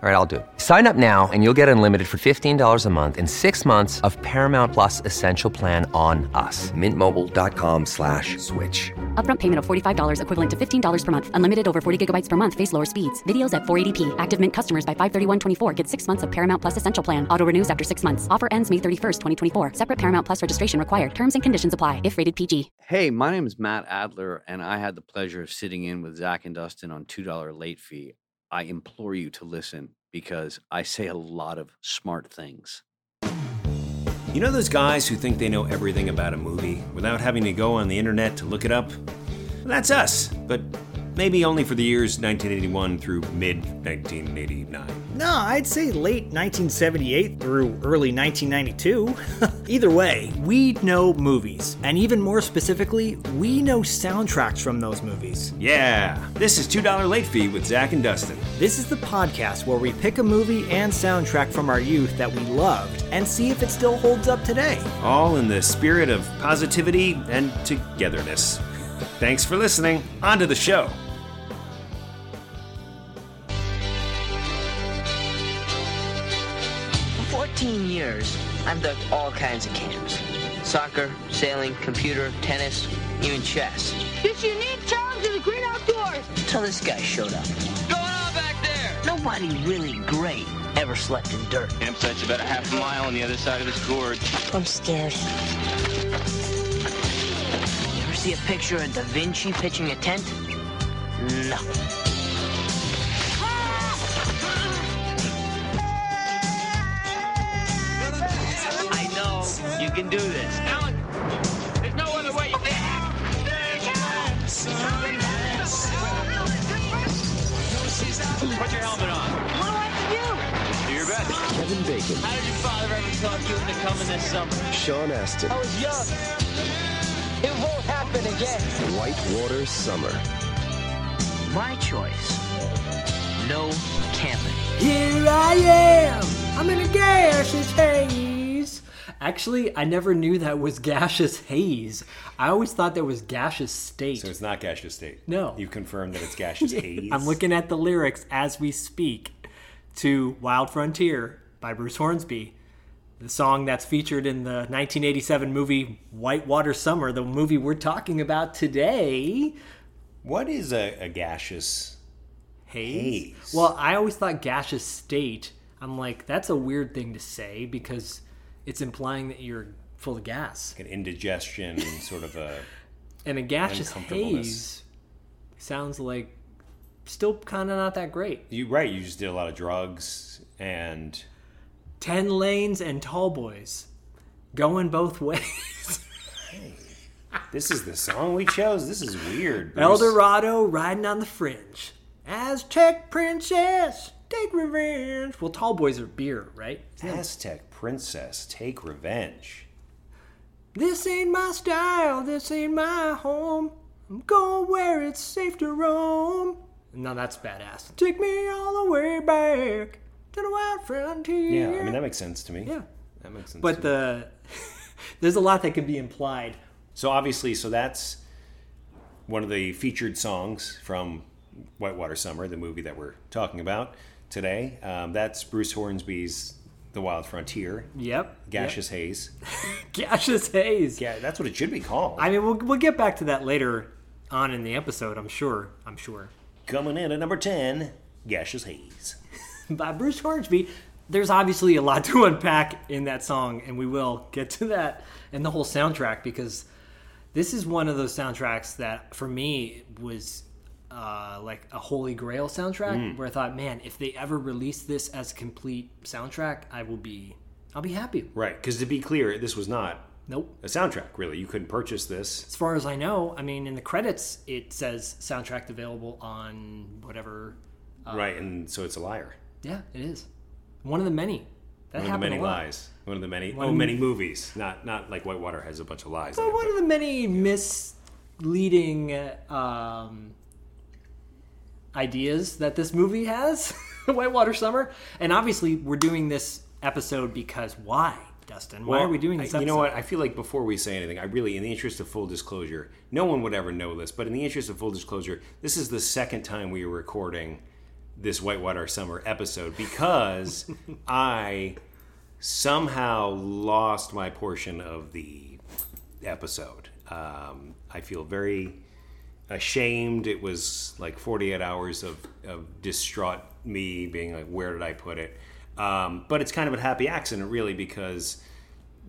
All right, I'll do it. Sign up now and you'll get unlimited for $15 a month and six months of Paramount Plus Essential Plan on us. Mintmobile.com slash switch. Upfront payment of $45 equivalent to $15 per month. Unlimited over 40 gigabytes per month. Face lower speeds. Videos at 480p. Active Mint customers by 531.24 get six months of Paramount Plus Essential Plan. Auto renews after six months. Offer ends May 31st, 2024. Separate Paramount Plus registration required. Terms and conditions apply if rated PG. Hey, my name is Matt Adler, and I had the pleasure of sitting in with Zak and Dustin on $2 late fee. I implore you to listen because I say a lot of smart things. You know those guys who think they know everything about a movie without having to go on the internet to look it up? That's us, but maybe only for the years 1981 through mid 1989. No, I'd say late 1978 through early 1992. Either way, we know movies, and even more specifically, we know soundtracks from those movies. Yeah, this is $2 Late Fee with Zak and Dustin. This is the podcast where we pick a movie and soundtrack from our youth that we loved and see if it still holds up today. All in the spirit of positivity and togetherness. Thanks for listening. On to the show. For 14 years, I've done all kinds of camps. Soccer, sailing, computer, tennis, even chess. This unique challenge of the great outdoors. Until this guy showed up. Going on back there? Nobody really great ever slept in dirt. Campsite's about a half a mile on the other side of this gorge. I'm scared. You ever see a picture of Da Vinci pitching a tent? No. Can do this. Alan, there's no other way you can. Put your helmet on. What do I have Do your best. Kevin Bacon, to do? How did your father ever talk you into coming this summer? Sean Astin, I was young. It won't happen again. Whitewater Summer. My choice. No camping. Here I am! I'm in a gaseous haze! Actually, I never knew that was gaseous haze. I always thought that was gaseous state. So it's not gaseous state. No. You confirmed that it's gaseous haze. I'm looking at the lyrics as we speak to Wild Frontier by Bruce Hornsby, the song that's featured in the 1987 movie Whitewater Summer, the movie we're talking about today. What is a, a gaseous Haze. Haze. Well, I always thought gaseous state. I'm like, that's a weird thing to say because it's implying that you're full of gas. an indigestion, sort of a And a gaseous haze sounds like still kind of not that great. you right? You just did a lot of drugs and 10 lanes and tall boys going both ways. this is the song we chose. This is weird. Bruce. El Dorado riding on the fringe. Aztec princess, take revenge. Well, tall boys are beer, right? Aztec princess, take revenge. This ain't my style, this ain't my home. I'm going where it's safe to roam. No, that's badass. Take me all the way back to the wild frontier. Yeah, I mean that makes sense to me. Yeah. that makes sense. But to me. the there's a lot that can be implied. so obviously, so that's one of the featured songs from Whitewater Summer, the movie that we're talking about today. Um, that's Bruce Hornsby's The Wild Frontier, Yep. Gaseous Haze. Yep. Gaseous haze. Yeah, that's what it should be called. I mean, we'll we'll get back to that later on in the episode. I'm sure. I'm sure. Coming in at number ten, Gaseous Haze. by Bruce Hornsby. There's obviously a lot to unpack in that song, and we will get to that and the whole soundtrack because this is one of those soundtracks that, for me, was uh, like a holy grail soundtrack. Where I thought, man, if they ever release this as a complete soundtrack, I will be, I'll be happy. Right, because to be clear, this was not Nope. a soundtrack. Really, you couldn't purchase this. As far as I know, I mean, in the credits, it says soundtrack available on whatever. right, and so it's a liar. Yeah, it is. One of the many. That One of the many lies. One of the many One oh many movies. Not not like Whitewater has a bunch of lies. in Well, it, one but- of the many misleading uh, um, ideas that this movie has, Whitewater Summer, and obviously we're doing this episode because why, Dustin? Why Well, are we doing this? I- You know what? I feel like before we say anything, I really, in the interest of full disclosure, no one would ever know this, but in the interest of full disclosure, this is the second time we are recording this Whitewater Summer episode because I somehow lost my portion of the episode. Um, I feel very ashamed. It was like 48 hours of, of distraught me being like, where did I put it? Um, but it's kind of a happy accident, really, because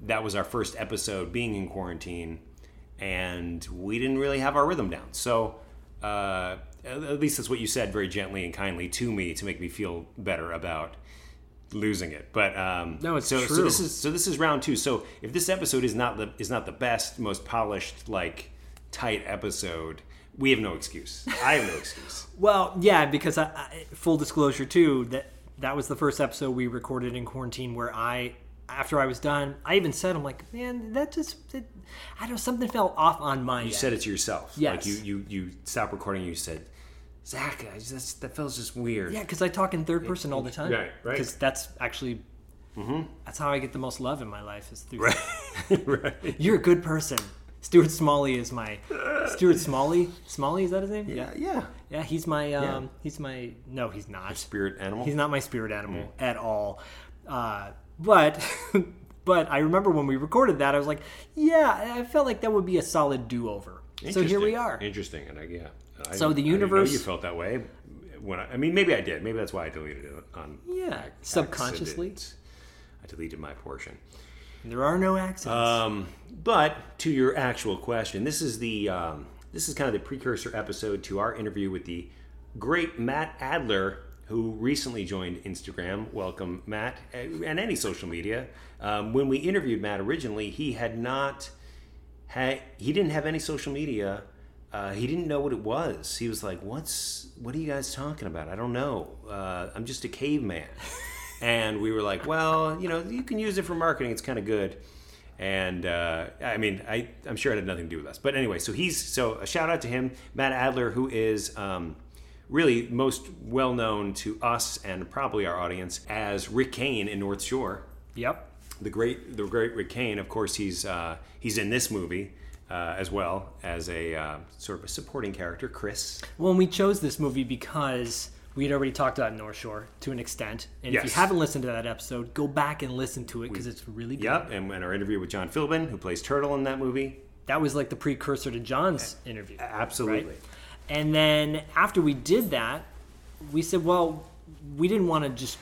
that was our first episode being in quarantine and we didn't really have our rhythm down. So, uh, at least that's what you said very gently and kindly to me to make me feel better about losing it. But um, No, it's so, So this is so this is round two. So if this episode is not the is not the best, most polished, like tight episode, we have no excuse. I have no excuse. Well, yeah, because I, I, full disclosure too that that was the first episode we recorded in quarantine where I after I was done, I even said I'm like, man, that just it, I don't know something felt off on my You end. said it to yourself. Yes. Like you you you stopped recording. You said, Zak, I just, that feels just weird. Yeah, because I talk in third person all the time. Right, right. Because that's actually mm-hmm. that's how I get the most love in my life is through. Right, right. You're a good person. Stuart Smalley is my Stuart Smalley. Smalley is that his name? Yeah. Yeah. Yeah, he's my um, he's my no, he's not. Spirit animal. He's not my spirit animal Mm. at all. Uh, but but I remember when we recorded that, I was like, yeah, I felt like that would be a solid do over. So here we are. Interesting, and I, yeah. I So didn't- the I didn't know universe- you felt that way. When I, I mean, maybe I did. Maybe that's why I deleted it on. Yeah, ac- subconsciously. I deleted my portion. There are no accidents. Um, but to your actual question, this is the um, this is kind of the precursor episode to our interview with the great Matt Adler, who recently joined Instagram. Welcome, Matt, uh, and any social media. Um, when we interviewed Matt originally, he had not had he didn't have any social media. Uh, he didn't know what it was. He was like, "What's what are you guys talking about? I don't know. Uh, I'm just a caveman." and we were like, "Well, you know, you can use it for marketing. It's kind of good." And uh, I mean, I, I'm sure it had nothing to do with us. But anyway, so he's so a shout out to him, Matt Adler, who is um, really most well known to us and probably our audience as Rick Kane in North Shore yep. the great the great Rick Kane. Of course, he's uh, he's in this movie uh, as well as a uh, sort of a supporting character, Chris. Well, we chose this movie because we had already talked about North Shore to an extent. And if you haven't listened to that episode, go back and listen to it because it's really good. Yep, and, and our interview with John Philbin, who plays Turtle in that movie. That was like the precursor to John's interview. Absolutely. right? And then after we did that, we said, well, we didn't want to just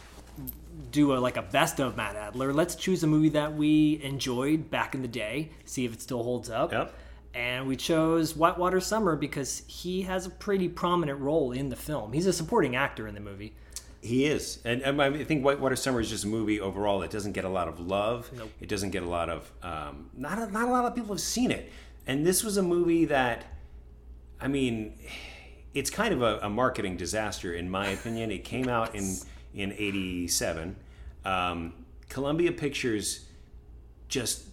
do a, like a best of Matt Adler. Let's choose a movie that we enjoyed back in the day, see if it still holds up. Yep. And we chose Whitewater Summer because he has a pretty prominent role in the film. He's a supporting actor in the movie. He is, and, and I think Whitewater Summer is just a movie overall that doesn't get a lot of love. It doesn't get a lot of um, not a, not a lot of people have seen it, and this was a movie that, I mean, it's kind of a, a marketing disaster in my opinion. It came out in in '87. Um, Columbia Pictures just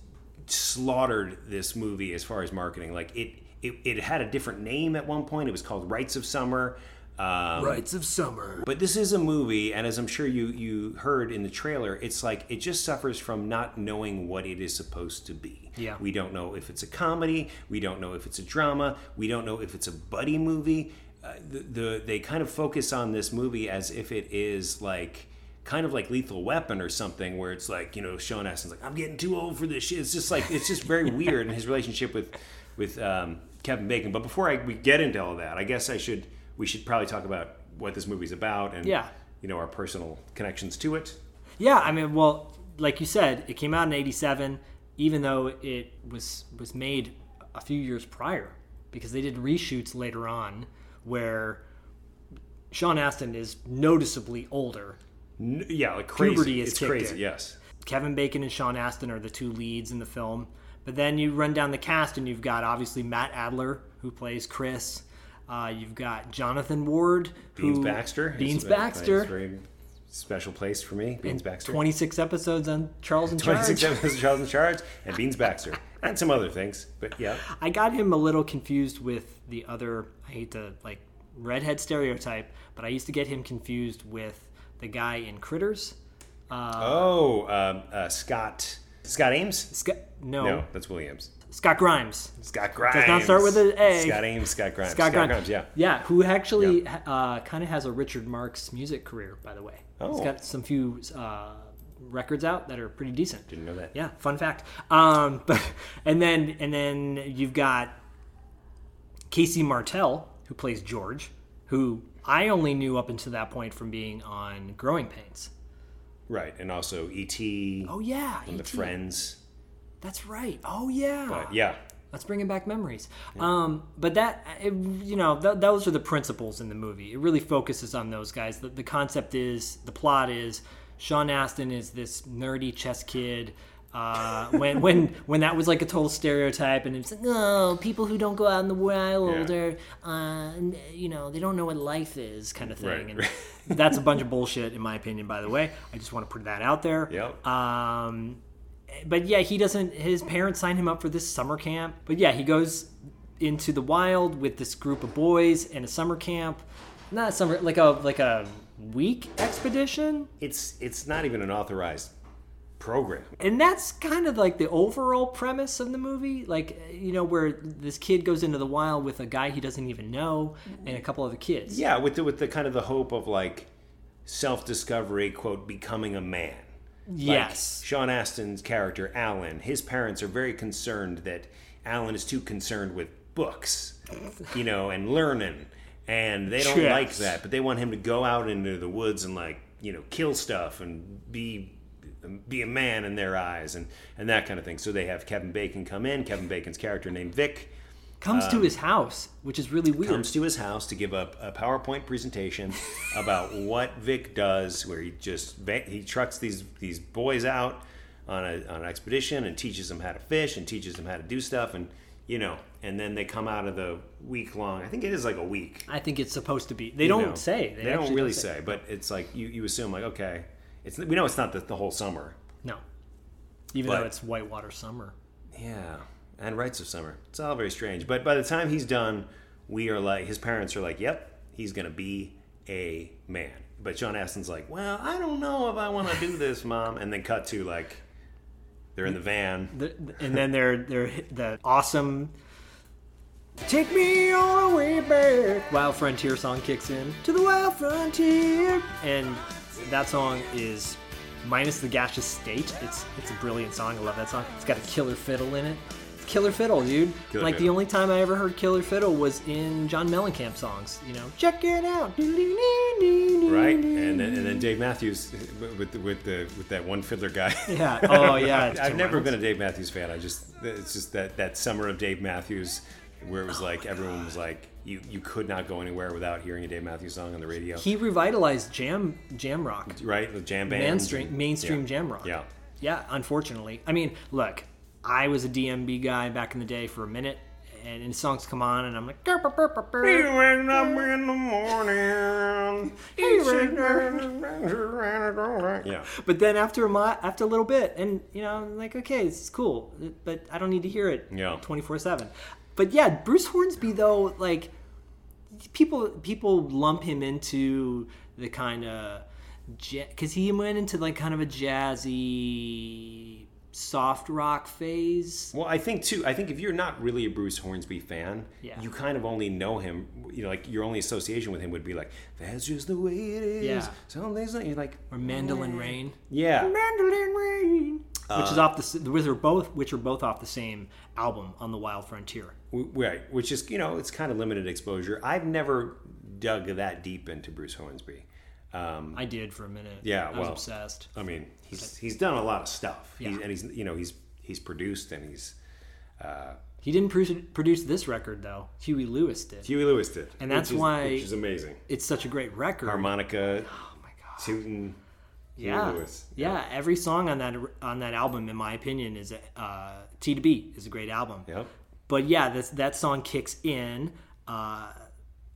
slaughtered this movie as far as marketing. Like it, it, it had a different name at one point. It was called Rites of Summer. Um, Rites of Summer. but this is a movie, and as I'm sure you you heard in the trailer, it's like it just suffers from not knowing what it is supposed to be. Yeah. We don't know if it's a comedy. We don't know if it's a drama. We don't know if it's a buddy movie. Uh, the, the they kind of focus on this movie as if it is like kind of like Lethal Weapon or something, where it's like you know Sean Astin's like I'm getting too old for this shit. It's just like it's just very weird in his relationship with with um, Kevin Bacon. But before I we get into all that, I guess I should we should probably talk about what this movie's about and Yeah. you know our personal connections to it. Yeah, I mean, well, like you said, it came out in '87, even though it was was made a few years prior, because they did reshoots later on where Sean Astin is noticeably older. Yeah, like crazy. Puberty is it's crazy. in. Yes. Kevin Bacon and Sean Astin are the two leads in the film, But then you run down the cast, and you've got obviously Matt Adler who plays Chris. Uh, you've got Jonathan Ward, Beans who, Baxter. Beans Baxter. very special place for me. Beans Baxter. 26 episodes on Charles in Charge. 26 episodes of Charles in Charge and Beans Baxter. And some other things. But yeah. I got him a little confused with the other. I hate to like redhead stereotype, but I used to get him confused with the guy in Critters. Uh, oh, um, uh, Scott. Scott Ames? Scott, no, No, that's Williams. Scott Grimes. Scott Grimes. Does not start with an A. Scott Ames, Scott Grimes. Scott, Grimes. yeah. Yeah, who actually uh, kind of has a Richard Marx music career, by the way. He's Oh. got some few uh, records out that are pretty decent. Didn't know that. Yeah, fun fact. Um, but and then and then you've got K.C. Martel, who plays George, who I only knew up until that point from being on Growing Pains. Right. And also E.T. Oh yeah, and the Friends. That's right. Oh yeah. But yeah. That's bringing back memories. Um, but that, it, you know, th- those are the principles in the movie. It really focuses on those guys. The, the concept is, the plot is, Sean Astin is this nerdy chess kid. Uh, when when when that was like a total stereotype, and it's like, oh, people who don't go out in the wild Yeah. are, uh, you know, they don't know what life is, kind of thing. Right, And right. that's a bunch of bullshit, in my opinion. By the way, I just want to put that out there. Yep. Um, but yeah, he doesn't. His parents sign him up for this summer camp. But yeah, he goes into the wild with this group of boys in a summer camp. Not a summer, like a like a week expedition. It's it's not even an authorized program. And that's kind of like the overall premise of the movie. Like, you know, where this kid goes into the wild with a guy he doesn't even know and a couple other kids. Yeah, with the with the kind of the hope of like self discovery, quote, becoming a man. Like, Yes. Sean Astin's character, Alan, his parents are very concerned that Alan is too concerned with books, you know, and learning. And they don't Chess. like that, but they want him to go out into the woods and like, you know, kill stuff and be be a man in their eyes and and that kind of thing. So they have Kevin Bacon come in, Kevin Bacon's character named Vic Comes to Um, his house, which is really weird. comes to his house to give a, a PowerPoint presentation about what Vic does, where he just he trucks these these boys out on a on an expedition and teaches them how to fish and teaches them how to do stuff and you know and then they come out of the week long. I think it is like a week. I think it's supposed to be. They you don't know. say. They, don't actually really say, but it's like you, you assume like okay, it's we know it's not the, the whole summer. No. Even But- though it's whitewater summer. Yeah, and Rites of Summer. It's all very strange. But by the time he's done, we are like, his parents are like, yep, he's going to be a man. But John Astin's like, well, I don't know if I want to do this, mom. And then cut to like, they're in the van. The, and then they're they're the awesome "Take Me On a Way Back" Wild Frontier song kicks in to the Wild Frontier, and that song is minus the gaseous state. It's it's a brilliant song. I love that song. It's got a killer fiddle in it. It's killer fiddle, dude. Killer like the only time I ever heard killer fiddle was in John Mellencamp songs. You know, check it out. Right, and then, and then Dave Matthews with the, with the with that one fiddler guy. Yeah. Oh, yeah, I've never been a Dave Matthews fan. I just it's just that that summer of Dave Matthews, where it was like everyone was like you you could not go anywhere without hearing a Dave Matthews song on the radio. He revitalized jam jam rock. right, the jam band, mainstream mainstream yeah. jam rock. Yeah, Yeah, unfortunately. I mean, look, I was a DMB guy back in the day for a minute, and, and songs come on, and I'm like, "Grr, brr, brr, brr, brr." He wakes up in the morning. Yeah. but then after a mo- after a little bit, and you know, I'm like, okay, is cool, but I don't need to hear it Yeah. 24 seven. But yeah, Bruce Hornsby though, like people people lump him into the kind of because he went into like kind of a jazzy soft rock phase. Well, I think too. I think if you're not really a Bruce Hornsby fan, Yeah. you kind of only know him. You know, like your only association with him would be like, "That's just the way it is." Yeah. Some days like you're like, Or Mandolin Rain. yeah, Mandolin Rain, which is Uh, off the which are both which are both off the same album on the Wild Frontier. Right. Which is you know, it's kind of limited exposure. I've never dug that deep into Bruce Hornsby. Um, I did for a minute. Yeah, I was well, obsessed. I mean, he's he's done a lot of stuff. Yeah. He's, and he's you know he's he's produced and he's uh, He didn't produce this record though. Huey Lewis did. Huey Lewis did, and that's which is- why which is amazing. It's such a great record. Harmonica, oh my god, tooting. Yeah, Lewis. yeah. Every song on that on that album, in my opinion, is a, uh, T to B is a great album. Yep. But yeah, this, that song kicks in uh,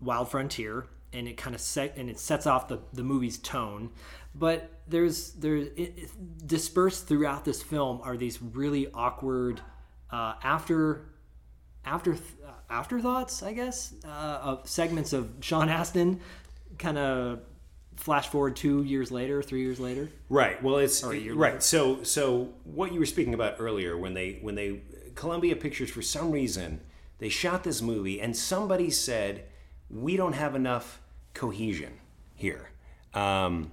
Wild Frontier, and it kind of set and it sets off the, the movie's tone. But there's there's it, it- dispersed throughout this film are these really awkward uh, after after uh, afterthoughts, I guess, uh, of segments of Sean Astin, kind of flash forward two years later, three years later. Right. Well, it's Or a year right. later. So, so what you were speaking about earlier, when they when they Columbia Pictures for some reason they shot this movie, and somebody said we don't have enough cohesion here. Um,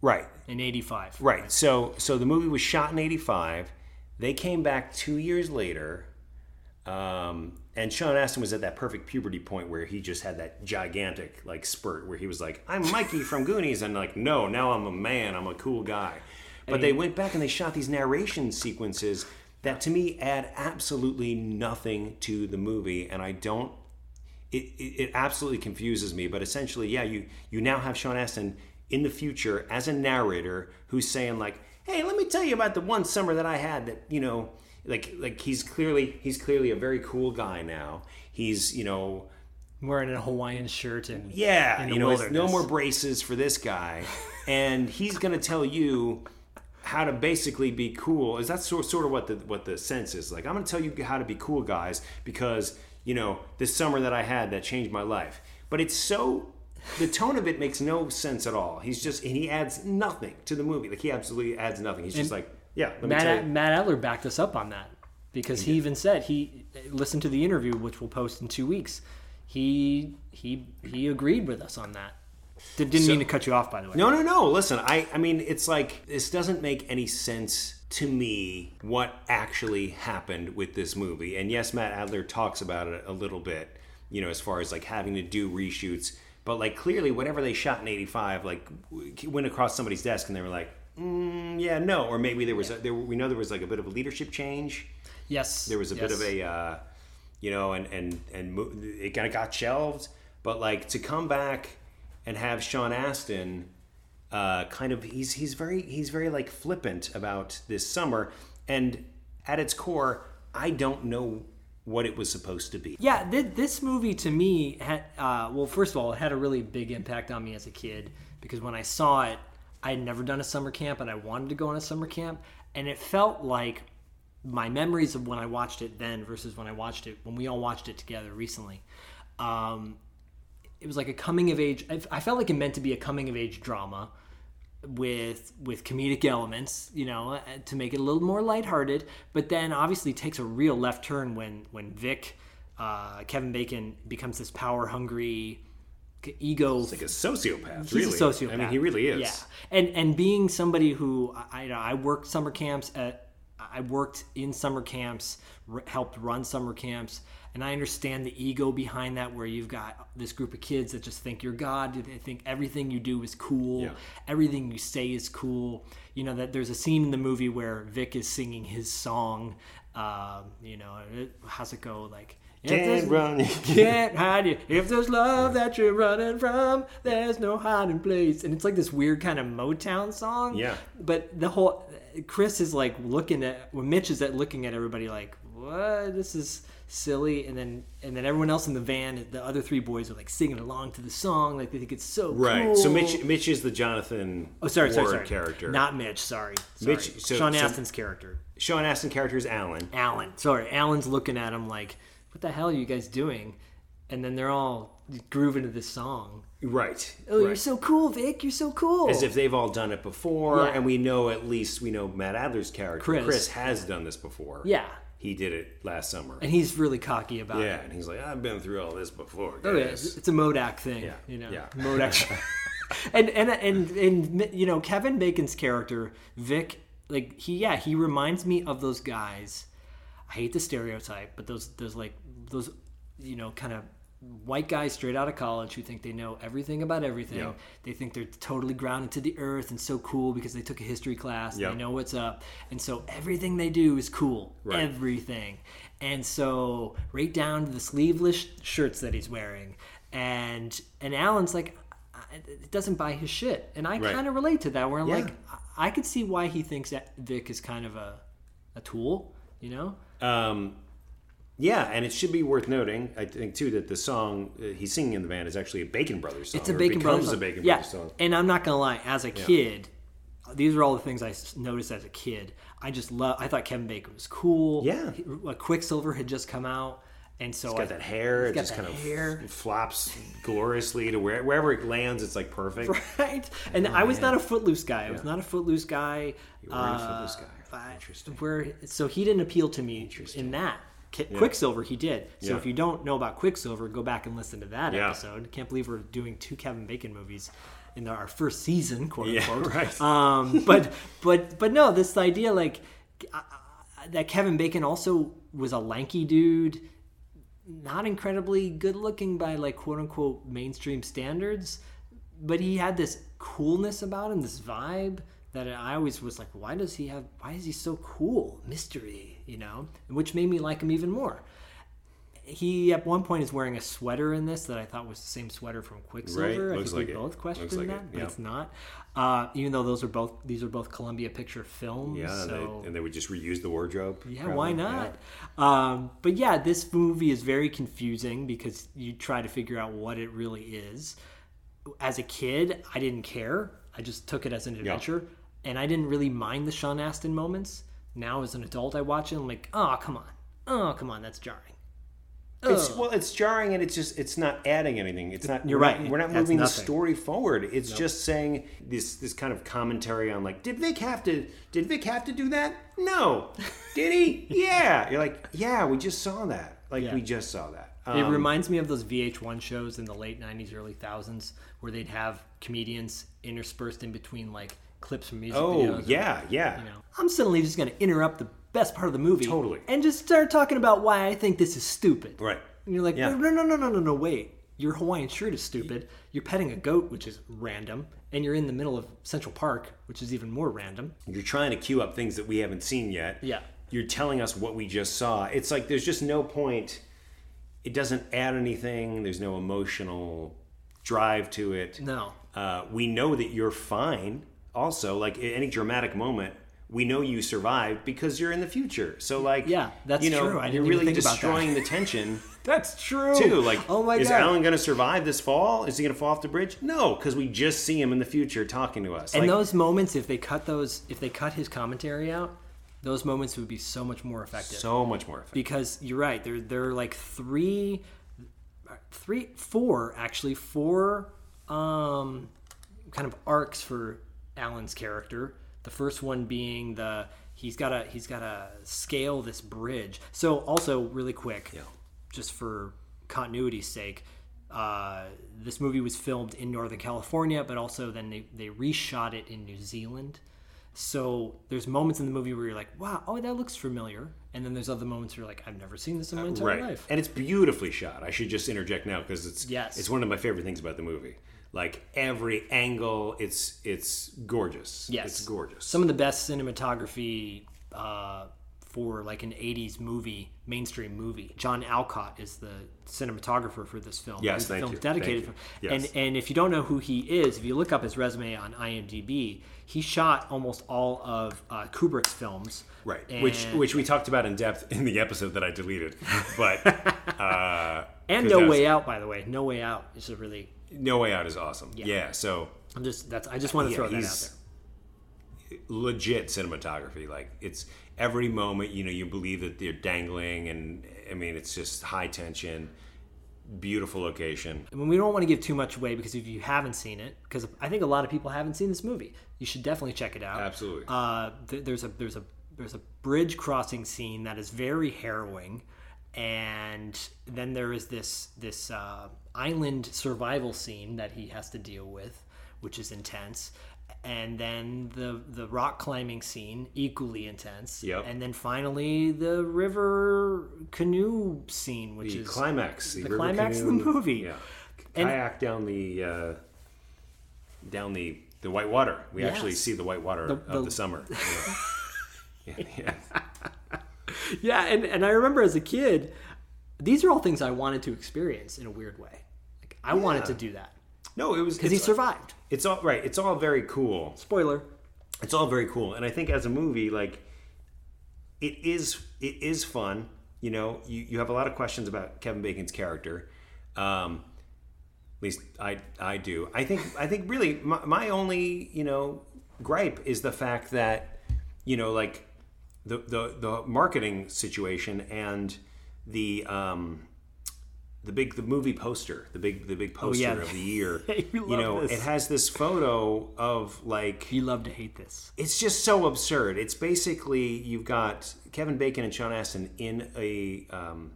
right. In '85, Right. So, so the movie was shot in '85. They came back two years later, um, and Sean Astin was at that perfect puberty point where he just had that gigantic like spurt where he was like, "I'm Mikey from Goonies," and like, "No, now I'm a man. I'm a cool guy." But they went back and they shot these narration sequences that to me add absolutely nothing to the movie, and I don't it, it, it absolutely confuses me. But essentially, yeah, you you now have Sean Astin in the future as a narrator who's saying like, "Hey, let me tell you about the one summer that I had that you know." Like, like he's clearly he's clearly a very cool guy now. He's you know wearing a Hawaiian shirt and yeah, you know, no more braces for this guy, and he's going to tell you how to basically be cool. Is that sort sort of what the what the sense is? Like I'm going to tell you how to be cool, guys, because you know this summer that I had that changed my life. But it's so the tone of it makes no sense at all. He's just and he adds nothing to the movie. Like he absolutely adds nothing. He's just And like, yeah, let me tell Matt. Matt Adler backed us up on that because he even said he listened to the interview, which we'll post in two weeks. He he he agreed with us on that. Did, didn't So- mean to cut you off, by the way. No, no, no. Listen, I, I mean, it's like this doesn't make any sense to me what actually happened with this movie. And yes, Matt Adler talks about it a little bit, you know, as far as like having to do reshoots. But like clearly, whatever they shot in '85, like went across somebody's desk, and they were like, mm, "Yeah, no," or maybe there was a, there, we know there was like a bit of a leadership change. Yes, there was a bit of a uh, you know and and and mo- it kind of got shelved but like to come back and have Sean Astin uh, kind of he's he's very he's very like flippant about this summer and at its core I don't know what it was supposed to be. Yeah, th- this movie to me had uh, well, first of all, it had a really big impact on me as a kid because when I saw it, I had never done a summer camp and I wanted to go on a summer camp, and it felt like my memories of when I watched it then versus when I watched it when we all watched it together recently. Um, it was like a coming of age. I, felt like it meant to be a coming of age drama with with comedic elements, you know, uh, to make it a little more lighthearted. But then obviously takes a real left turn when when Vic, uh, Kevin Bacon becomes this power hungry ego. He's like a sociopath, He's really. a sociopath. I mean, he really is. Yeah, and and being somebody who I I worked summer camps at. I worked in summer camps, r- helped run summer camps, and I understand the ego behind that. Where you've got this group of kids that just think you're God. They think everything you do is cool. Yeah. Everything you say is cool. You know that there's a scene in the movie where Vic is singing his song. Um, you know, how's it go? Like Can't run. can't hide you. If there's love that you're running from, there's no hiding place. And it's like this weird kind of Motown song. Yeah. But the whole Chris is like looking at well, Mitch is at looking at everybody like, what? This is silly. And then and then everyone else in the van, the other three boys are like singing along to the song, like they think it's so Right. cool. So Mitch Mitch is the Jonathan Oh, sorry, sorry, sorry. character. Not Mitch. Sorry. sorry. Mitch- so- Sean so- Astin's character. Sean Astin character is Alan. Alan. Sorry, Alan's looking at him like, "What the hell are you guys doing?" And then they're all grooving to this song. Right. Oh, you're so cool, Vic. You're so cool. As if they've all done it before, Yeah. and we know at least we know Matt Adler's character Chris. has done this before. Yeah. he did it last summer. and he's really cocky about yeah, it. Yeah, and he's like, I've been through all this before. Oh yeah, it's it's a Modak thing. Yeah, You know, yeah. Modak. and and and and you know Kevin Bacon's character Vic, like he yeah he reminds me of those guys. I hate the stereotype, but those those like those you know kind of white guys straight out of college who think they know everything about everything. Yeah. They think they're totally grounded to the earth and so cool because they took a history class. Yeah. They know what's up, and so everything they do is cool. Right. Everything, and so right down to the sleeveless shirts that he's wearing, and and Alan's like, it doesn't buy his shit, and I Right. kind of relate to that. Where I'm Yeah. like, I- I could see why he thinks that Vic is kind of a a tool, you know? Um, yeah, and it should be worth noting, I think too, that the song uh, he's singing in the band is actually a Bacon Brothers song. It's a Bacon becomes Brothers song. a Bacon yeah. Brothers song. And I'm not gonna lie, as a kid, these are all the things I noticed as a kid. I just love. I thought Kevin Bacon was cool. Yeah. He- uh, Quicksilver had just come out, and so It's got I- that hair. he's It just kind of hair. flops gloriously to where, wherever it lands. It's like perfect. right? And I was man. not a footloose guy. I was not a footloose guy. You weren't a uh, Footloose guy. Interesting. Where so he didn't appeal to me in that. Ki- Quicksilver, he did. So Yeah. if you don't know about Quicksilver, go back and listen to that Yeah. episode. Can't believe we're doing two Kevin Bacon movies in our first season, quote Yeah, unquote. right. Um, but but but no, this idea like uh, that Kevin Bacon also was a lanky dude, not incredibly good looking by like quote unquote mainstream standards, but he had this coolness about him, this vibe that I always was like, why does he have? Why is he so cool? Mystery, you know, which made me like him even more. He at one point is wearing a sweater in this that I thought was the same sweater from Quicksilver. Right, I looks think like we it. both questioned like that, it, but yeah. it's not. Uh, even though those are both these are both Columbia Picture films. Yeah, and, so they, and they would just reuse the wardrobe. yeah, probably. why not? Um, but yeah, this movie is very confusing because you try to figure out what it really is. As a kid, I didn't care. I just took it as an adventure, and I didn't really mind the Sean Astin moments. Now, as an adult, I watch it. I'm like, oh come on, oh come on, that's jarring. It's, well, it's jarring, and it's just it's not adding anything. It's not. You're we're right. Not, we're not moving the story forward. It's just saying this this kind of commentary on like, did Vic have to? Did Vic have to do that? No. Did he? yeah. You're like, yeah, we just saw that. Like Yeah. we just saw that. it Um, reminds me of those VH1 shows in the late 90s, early thousands, where they'd have comedians interspersed in between like clips from music Oh videos. or yeah, yeah. you know, I'm suddenly just going to interrupt the best part of the movie, Totally. and just start talking about why I think this is stupid. Right. And you're like, Yeah. no, no, no, no, no, no, wait. Your Hawaiian shirt is stupid. You're petting a goat, which is random, and you're in the middle of Central Park, which is even more random. You're trying to cue up things that we haven't seen yet. Yeah. You're telling us what we just saw. It's like there's just no point. It doesn't add anything. There's no emotional drive to it. No. Uh, we know that you're fine. Also, like at any dramatic moment, we know you survived because you're in the future. So, like, Yeah, that's you know, true. I you're really think about that. destroying the tension That's true. too. Like, oh my is god. Alan going to survive this fall? Is he going to fall off the bridge? No, because we just see him in the future talking to us. and Like, those moments, if they cut those, if they cut his commentary out, those moments would be so much more effective. so much more effective. because you're right. There, there are like three, three, four actually, four um, kind of arcs for Alan's character. The first one being the he's got to he's got to scale this bridge. So also really quick, just for continuity's sake. Uh, this movie was filmed in Northern California, but also then they, they reshot it in New Zealand. So there's moments in the movie where you're like, wow, oh, that looks familiar. And then there's other moments where you're like, I've never seen this in my entire right life. and it's beautifully shot i should just interject now because it's Yes. it's one of my favorite things about the movie like every angle it's it's gorgeous Yes. it's gorgeous Some of the best cinematography uh, for like an 80s movie, mainstream movie. John Alcott is the cinematographer for this film. Yes, The thank you. dedicated Thank you. and Yes. and if you don't know who he is, if you look up his resume on IMDb, he shot almost all of uh, Kubrick's films. right And, which which we talked about in depth in the episode that i deleted but uh and No was- Way Out, by the way. No Way Out is a really. No way out is awesome yeah, so I'm just that's. I just want to Yeah, throw that out there. legit cinematography like it's every moment you know you believe that they're dangling and i mean it's just high tension beautiful location I mean, we don't want to give too much away because if you haven't seen it, because I think a lot of people haven't seen this movie, you should definitely check it out. Absolutely. Uh, th- there's a there's a there's a bridge crossing scene that is very harrowing, and then there is this this uh, island survival scene that he has to deal with, which is intense. And then the the rock climbing scene, equally intense. Yep. And then finally the river canoe scene, which the is climax the river climax of the movie. yeah And- kayak down the uh, down the the white water we actually see the white water The- of the- the summer yeah. yeah, yeah. Yeah, and, and I remember as a kid, these are all things I wanted to experience in a weird way. I wanted to do that. No, it was because he survived. It's all right. It's all very cool. Spoiler. It's all very cool, and I think as a movie, like it is, it is fun. You know, you, you have a lot of questions about Kevin Bacon's character. Um, at least I I do. I think I think really my, my only you know gripe is the fact that you know like the the the marketing situation and the um the big the movie poster the big the big poster yeah. of the year You you know this. it has this photo of like You love to hate this. it's just so absurd. It's basically you've got Kevin Bacon and Sean Astin in a um,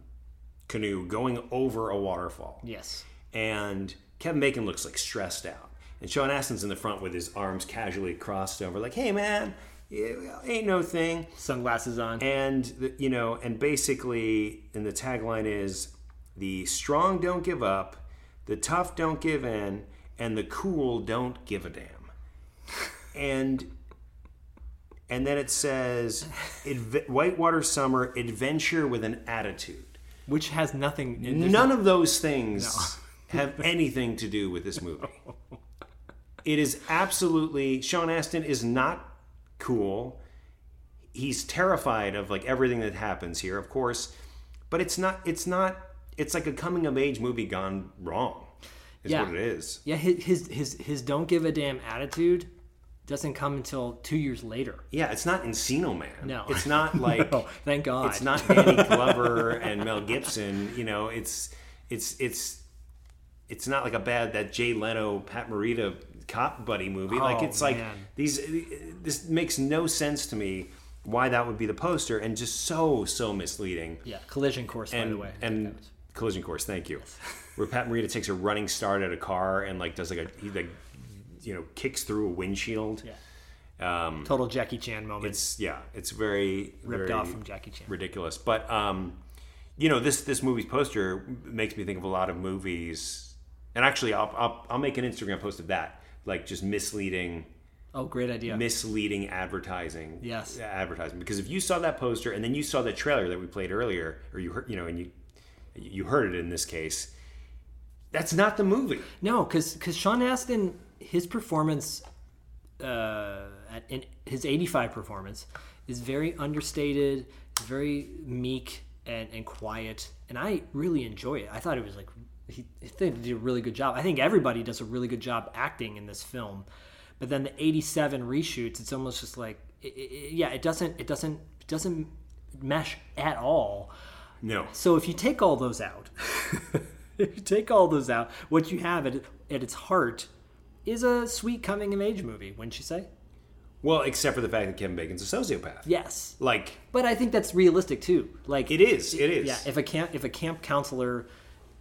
canoe going over a waterfall, Yes. and Kevin Bacon looks like stressed out, and Sean Astin's in the front with his arms casually crossed over, like, "Hey man, yeah, ain't no thing." Sunglasses on. And the, you know, and basically, and the tagline is, "The strong don't give up, the tough don't give in, and the cool don't give a damn." And and then it says, "Adve- "Whitewater Summer Adventure with an Attitude." which has nothing. None no- of those things have anything to do with this movie. It is absolutely Sean Astin is not cool. He's terrified of like everything that happens here, of course, but it's not it's not it's like a coming of age movie gone wrong. Is Yeah. what it is. Yeah, his, his his his don't give a damn attitude doesn't come until two years later. Yeah, it's not Encino Man. No. It's not like No, thank God. It's not Danny Glover and Mel Gibson. You know, it's it's it's it's not like a bad that Jay Leno Pat Morita cop buddy movie. like Oh, it's like these. This makes no sense to me. Why that would be the poster and just so so misleading. Yeah, collision course by And the way. and collision course. Thank you. Where Pat Morita takes a running start at a car and like does like a he like you know kicks through a windshield. Yeah. Um, Total Jackie Chan moment. it's yeah, it's very Ripped very off from Jackie Chan. ridiculous. But um, you know, this this movie's poster makes me think of a lot of movies. And actually, I'll I'll, I'll make an Instagram post of that, like just misleading oh, great idea. misleading advertising. Yes. advertising. Because if you saw that poster and then you saw the trailer that we played earlier, or you heard, you know, and you you heard it in this case, that's not the movie. No, because because Sean Astin, his performance, uh, in his '85 performance, is very understated, very meek and, and quiet, and I really enjoy it. I thought it was like he, he did a really good job. I think everybody does a really good job acting in this film, but then the '87 reshoots, it's almost just like, it, it, yeah, it doesn't, it doesn't, it doesn't mesh at all. No. So if you take all those out, if you take all those out, what you have at, at its heart is a sweet coming of age movie, wouldn't you say? Well, except for the fact that Kevin Bacon's a sociopath. Yes. Like But I think that's realistic too. Like It is, it is. Yeah. If a camp if a camp counselor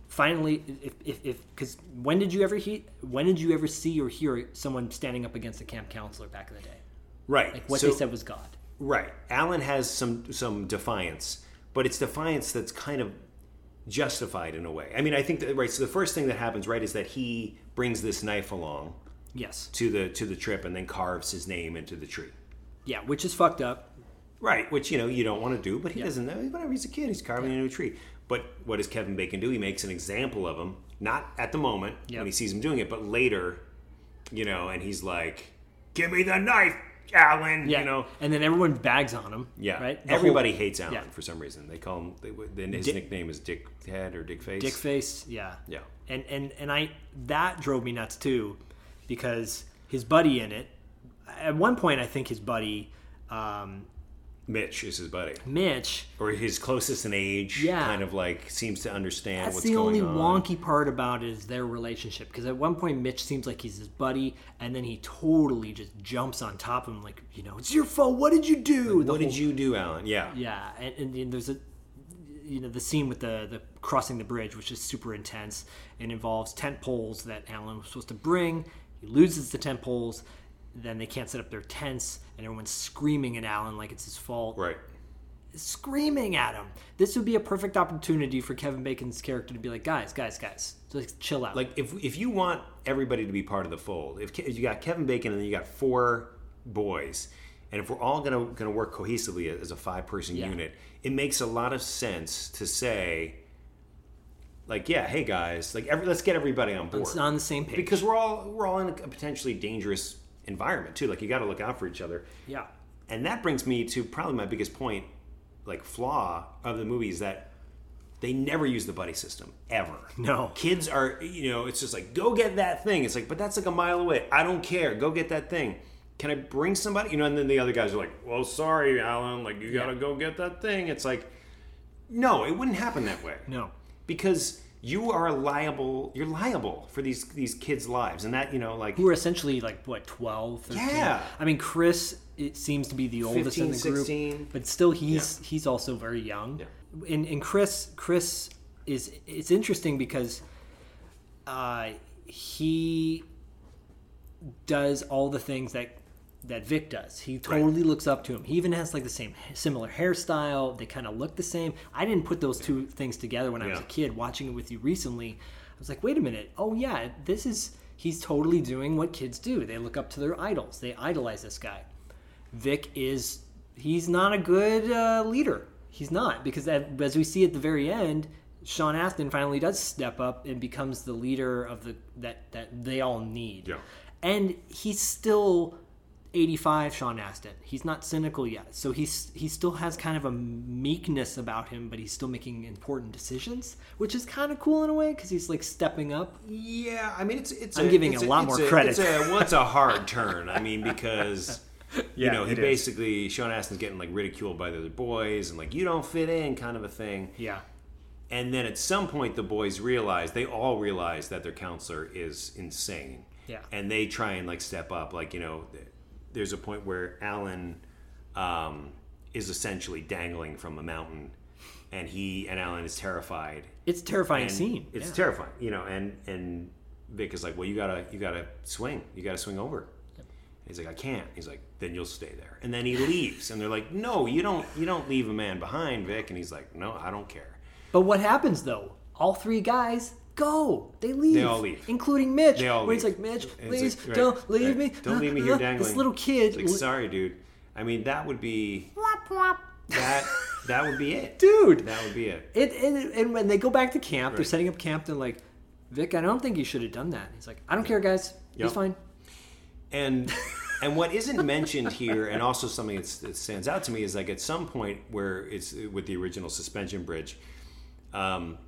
finally if if if because when did you ever he when did you ever see or hear someone standing up against a camp counselor back in the day? right. Like what So- they said was God. Right. Alan has some some defiance, but it's defiance that's kind of justified in a way. I mean, I think that right. So the first thing that happens, right, is that he brings this knife along Yes. to the to the trip and then carves his name into the tree. Yeah, which is fucked up. Right. Which you know you don't want to do, but he doesn't know. Whatever. He's a kid. He's carving into a tree. But what does Kevin Bacon do? He makes an example of him, not at the moment Yep. when he sees him doing it, but later, you know, and he's like, "Give me the knife, Alan." Yeah. You know. And then everyone bags on him. Yeah, Right. The whole- everybody hates Alan yeah. for some reason. They call him. They, then his Dick- nickname is Dick Head or Dick Face. Dick face, yeah. Yeah. And and and I that drove me nuts too, because his buddy in it. At one point, I think his buddy, um, Mitch is his buddy, Mitch. or his closest in age. Yeah. kind of like seems to understand what's going on. That's the only on. wonky part about it is their relationship. Because at one point, Mitch seems like he's his buddy, and then he totally just jumps on top of him, like, you know, it's your fault. What did you do? The What did you do, Alan? Yeah, Yeah, and, and, and there's a you know the scene with the the crossing the bridge, which is super intense. It involves tent poles that Alan was supposed to bring. He loses the tent poles. Then they can't set up their tents, and everyone's screaming at Alan like it's his fault. right. Screaming at him. This would be a perfect opportunity for Kevin Bacon's character to be like, guys, guys, guys, just chill out. Like if if you want everybody to be part of the fold, if, if you got Kevin Bacon and then you got four boys, and if we're all gonna gonna work cohesively as a five person Yeah. unit, it makes a lot of sense to say, like, yeah, hey guys, like every, let's get everybody on board It's on the same page. because we're all we're all in a potentially dangerous environment too. Like you got to look out for each other. yeah. And that brings me to probably my biggest point, like flaw of the movie is that they never use the buddy system ever. No. Kids are, you know, it's just like go get that thing. It's like, but that's like a mile away. I don't care. Go get that thing. Can I bring somebody? You know, and then the other guys are like, "Well, sorry, Alan. Like you got to go get that thing." It's like, no, it wouldn't happen that way No. because you are liable. You're liable for these these kids' lives, and that you know, like Who are essentially like what 12, 13? Yeah. I mean, Chris it seems to be the oldest in 15, the group, 16. but still he's he's also very young. And and Chris Chris is it's interesting because uh, he does all the things that that Vic does. He totally looks up to him. He even has like the same similar hairstyle. They kind of look the same. I didn't put those two things together when I was a kid watching it with you recently. I was like, "Wait a minute. Oh yeah, this is he's totally doing what kids do. They look up to their idols. They idolize this guy." Vic is he's not a good uh, leader. He's not because as we see at the very end, Sean Astin finally does step up and becomes the leader of the that that they all need. Yeah. And he's still 85 Sean Astin. He's not cynical yet. So he's he still has kind of a meekness about him, but he's still making important decisions, which is kind of cool in a way because he's like stepping up. Yeah, I mean, it's it's. I'm a, giving it's a lot it's more credit. It's a, it's a hard turn. I mean, because you Yeah, know he it is. basically Sean Astin's getting like ridiculed by the other boys and like you don't fit in, kind of a thing. Yeah. And then at some point, the boys realize they all realize that their counselor is insane. Yeah. And they try and like step up. Like you know, there's a point where Alan um, is essentially dangling from a mountain, and he and Alan is terrified. It's a terrifying And scene. It's yeah. terrifying, you know. And and Vic is like, well, you gotta you gotta swing. You gotta swing over. He's like, I can't. He's like, then you'll stay there. And then he leaves, and they're like, no, you don't. You don't leave a man behind, Vic. And he's like, no, I don't care. But what happens though? All three guys go. They leave. They all leave. including Mitch. They all leave. Where he's like, Mitch, And please like, right, don't leave right. me. Don't leave me here Uh, dangling. This little kid. It's like, sorry, dude. I mean, that would be Whop, whop. that. That would be it, Dude. That would be it. It, and, and when they go back to camp, they're setting up camp. They're like, Vic, I don't think you should have done that. He's like, I don't care, guys. He's fine. And and what isn't mentioned here, and also something that's, that stands out to me, is like at some point where it's with the original suspension bridge, um,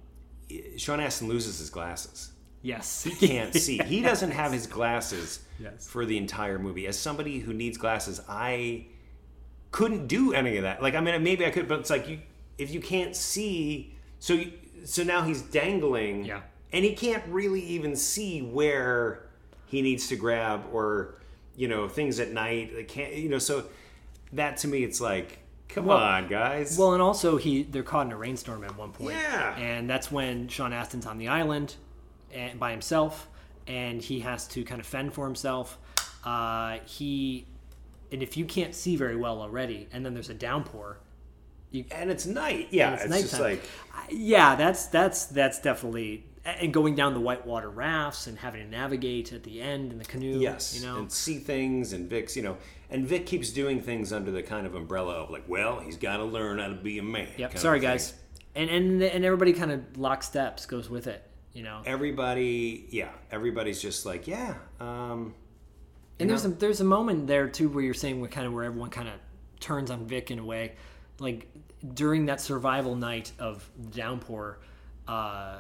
Sean Astin loses his glasses. Yes. He can't see. He doesn't have his glasses Yes. for the entire movie. As somebody who needs glasses, I couldn't do any of that. Like, I mean, maybe I could, but it's like you if you can't see, so you, so now he's dangling, Yeah. and he can't really even see where he needs to grab or you know things at night. Like can't you know? So that to me, it's like, come Well- on, guys. Well, and also he they're caught in a rainstorm at one point. Yeah. And that's when Sean Astin's on the island and by himself, and he has to kind of fend for himself. Uh, he and if you can't see very well already, and then there's a downpour. You, and it's night. Yeah, it's, just nighttime. like yeah, that's that's that's definitely and going down the whitewater rafts and having to navigate at the end in the canoe. Yes, you know. and see things, and Vix. you know, and Vic keeps doing things under the kind of umbrella of like, well, he's got to learn how to be a man. Yep. Sorry, guys. And and and everybody kind of lock steps goes with it. You know. Everybody, yeah, everybody's just like, yeah, um, And there's a there's a moment there too where you're saying where kind of where everyone kind of turns on Vic in a way, like during that survival night of downpour, uh,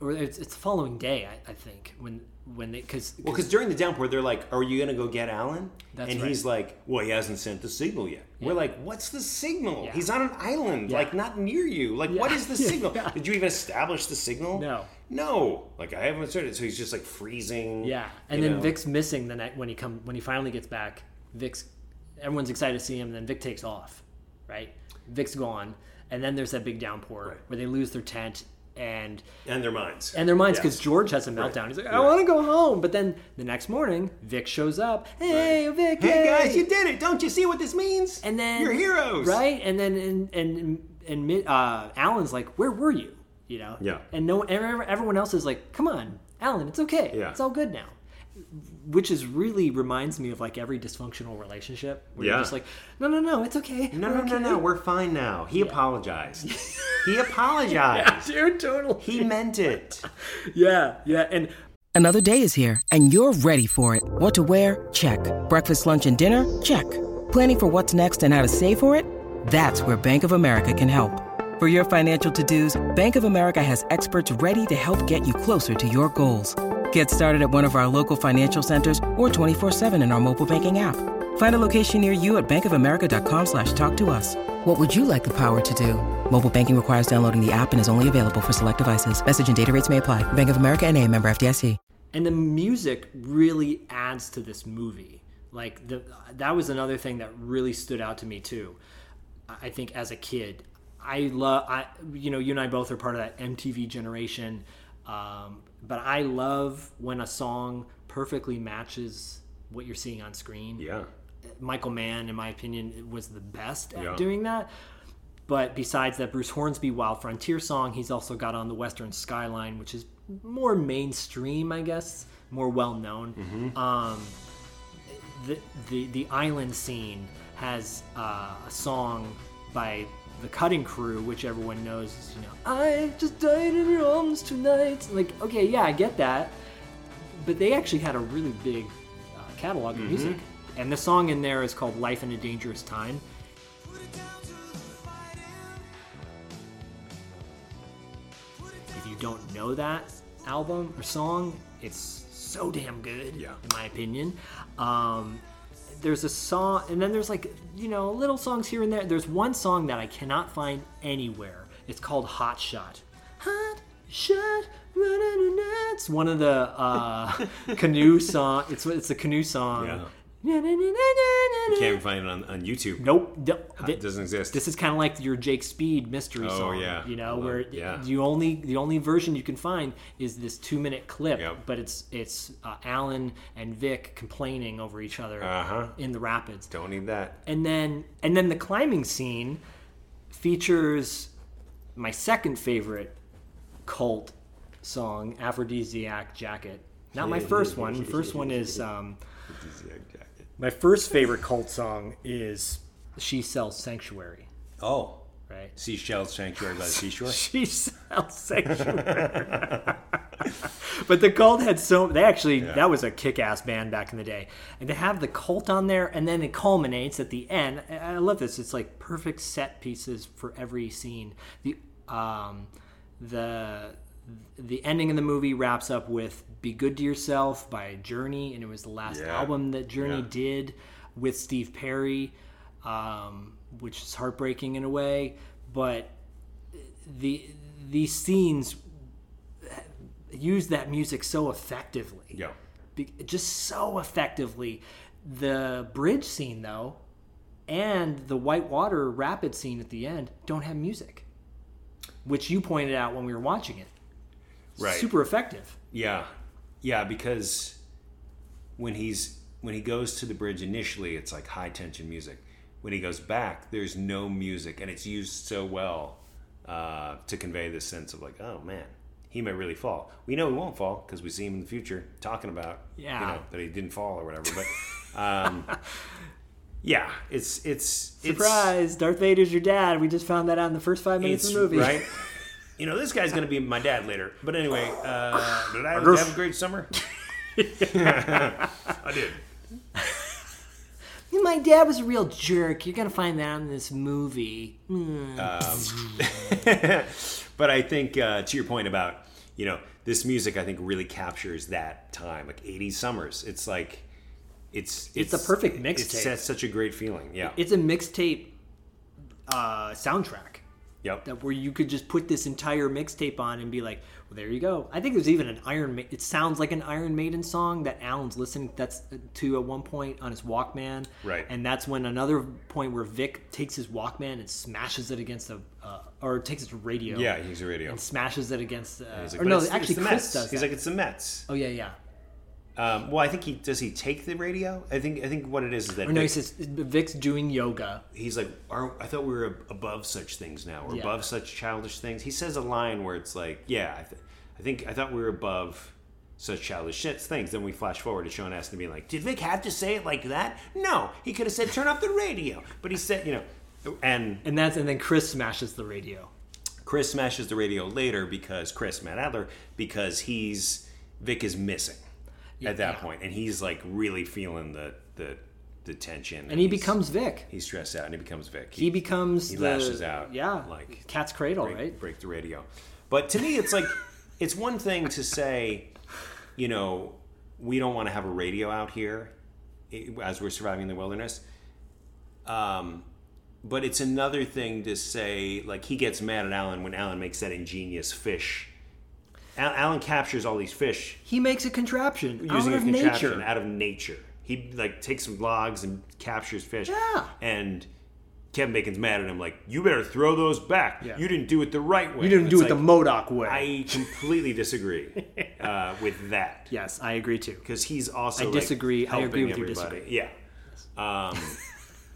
or it's, it's the following day I, I think when when they because well, because during the downpour, they're like, "Are you gonna go get Alan?" That's and right. he's like, "Well, he hasn't sent the signal yet." We're like, "What's the signal? Yeah. He's on an island, Yeah. like not near you. Like, what Yeah. is the signal? Yeah. Did you even establish the signal? No. no. Like, I haven't started. So he's just like freezing. yeah, and then know? Vic's missing the night when he come when he finally gets back. Vic's everyone's excited to see him, and then Vic takes off, right? Vic's gone, and then there's that big downpour Right. where they lose their tent and and their minds, and their minds because George has a Right. meltdown. He's like, I Right. want to go home. But then the next morning, Vic shows up. Hey, Vic. Hey guys, you did it! Don't you see what this means? And then you're heroes, right? And then and and and uh, Alan's like, where were you? You know? Yeah. And no, everyone else is like, come on, Alan, it's okay. Yeah. It's all good now. Which is really reminds me of like every dysfunctional relationship where Yeah. you're just like, no, no, no, it's okay. No, we're no, no, okay." no. We're fine now. He apologized. he apologized. Dude, totally. He meant it. Yeah, yeah, and Another day is here, and you're ready for it. What to wear? Check. Breakfast, lunch, and dinner? Check. Planning for what's next and how to save for it? That's where Bank of America can help. For your financial to-dos, Bank of America has experts ready to help get you closer to your goals. Get started at one of our local financial centers or 24-7 in our mobile banking app. Find a location near you at bankofamerica.com slash talk to us. What would you like the power to do? Mobile banking requires downloading the app and is only available for select devices. Message and data rates may apply. Bank of America and a member FDIC. and the music really adds to this movie. Like the that was another thing that really stood out to me too. I I think as a kid, I love I you know you and I both are part of that MTV generation, um, but I love when a song perfectly matches what you're seeing on screen. Yeah. Michael Mann, in my opinion, was the best at Yeah. doing that. But besides that Bruce Hornsby Wild Frontier song, he's also got on the Western Skyline, which is more mainstream, I guess, more well known. Mm-hmm. Um, the, the the island scene has uh, a song by the Cutting Crew, which everyone knows. Is, you know, I just died in your arms tonight. Like, okay, yeah, I get that, but they actually had a really big uh, catalog of music, and the song in there is called "Life in a Dangerous Time." If you don't know that album or song, it's so damn good, Yeah. in my opinion. Um, there's a song, and then there's like, you know, little songs here and there. There's one song that I cannot find anywhere. It's called Hot Shot. Hot Shot. It's one of the uh, canoe song. It's it's a canoe song. Yeah. You can't even find it on, on YouTube. Nope. It doesn't exist. This is kind of like your Jake Speed mystery Oh, song. yeah. You know, Love- where yeah. the only the only version you can find is this two minute clip, Yep. but it's it's uh, Alan and Vic complaining over each other Uh-huh. in the rapids. Don't need that. And then and then the climbing scene features my second favorite cult song, Aphrodisiac Jacket. Not my first one. First one is um, my first favorite cult song is She Sells Sanctuary. Oh. Right. Seashell Sanctuary by the Seashore? She sells sanctuary. but the cult had so they actually that was a kick-ass band back in the day, and to have the cult on there, and then it culminates at the end. I I love this. It's like perfect set pieces for every scene. The um, the the ending of the movie wraps up with "Be Good to Yourself" by Journey, and it was the last Yeah. album that Journey Yeah. did with Steve Perry, um, which is heartbreaking in a way, but the these scenes use that music so effectively. Yeah. Be- just so effectively. The bridge scene though, and the whitewater rapid scene at the end don't have music, which you pointed out when we were watching it. Right. Super effective. Yeah, yeah, because when he's when he goes to the bridge initially, it's like high tension music. When he goes back, there's no music, and it's used so well uh, to convey this sense of like, oh man, he may really fall. We know he won't fall because we see him in the future talking about, Yeah. you know, that he didn't fall or whatever. But um, yeah, it's it's it's Surprise! Darth Vader's your dad. We just found that out in the first five minutes of the movie. right. You know, this guy's going to be my dad later. But anyway, uh, did I guess- have a great summer? I did. My dad was a real jerk. You're gonna find that in this movie. Hmm. but I think uh, to your point about you know this music, I think really captures that time, like '80s summers. It's like it's It's a perfect It mixtape. sets such a great feeling. Yeah. It's a mixtape uh, soundtrack. Yep. That where you could just put this entire mixtape on and be like, well, there you go. I think there's even an Iron. Ma- it sounds like an Iron Maiden song that Alan's listening that's to at one point on his Walkman. Right. And that's when another point where Vic takes his Walkman and smashes it against a, uh, or takes his radio. Yeah, he's a radio. And smashes it against. Uh, like, or no, actually, Chris Mets." does. He's that. like, it's the Mets. oh yeah, yeah. Um, well, I think he does. He take the radio. I think. I think what it is is that Or no, he says Vic's doing yoga. he's like, I thought we were above such things now. We're Yeah. above such childish things. He says a line where it's like, yeah, I, th- I think I thought we were above such childish shit things. Then we flash forward to Sean Astin being like, "Did Vic have to say it like that? No, he could have said turn off the radio." But he said, you know, and And that's and then Chris smashes the radio. Chris smashes the radio later because Chris Matt Adler because he's Vic is missing at that point, and he's like really feeling the the the tension, And he becomes Vic. He's stressed out, and he becomes Vic. He becomes he the- lashes out, yeah, like cat's cradle, break, right? break the radio. But to me, it's like it's one thing to say, you know, we don't want to have a radio out here as we're surviving in the wilderness. Um, but it's another thing to say, like he gets mad at Alan when Alan makes that ingenious fish. Al- Alan captures all these fish He makes a contraption using out a of contraption nature. out of nature. He like takes some logs and captures fish. Yeah. And Kevin Bacon's mad at him, like, "You better throw those back. Yeah. You didn't do it the right way. You didn't It's do it the Modoc way. I completely disagree uh, with that yes, I agree too. because he's also I like, disagree. I agree with everybody. disagree. Yeah. Um,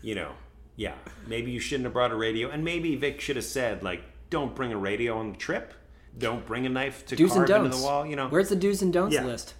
you know, yeah. Maybe you shouldn't have brought a radio, and maybe Vic should have said like, "Don't bring a radio on the trip. Don't bring a knife to Do's carve into the wall." You know, Where's the do's and don'ts Yeah. list?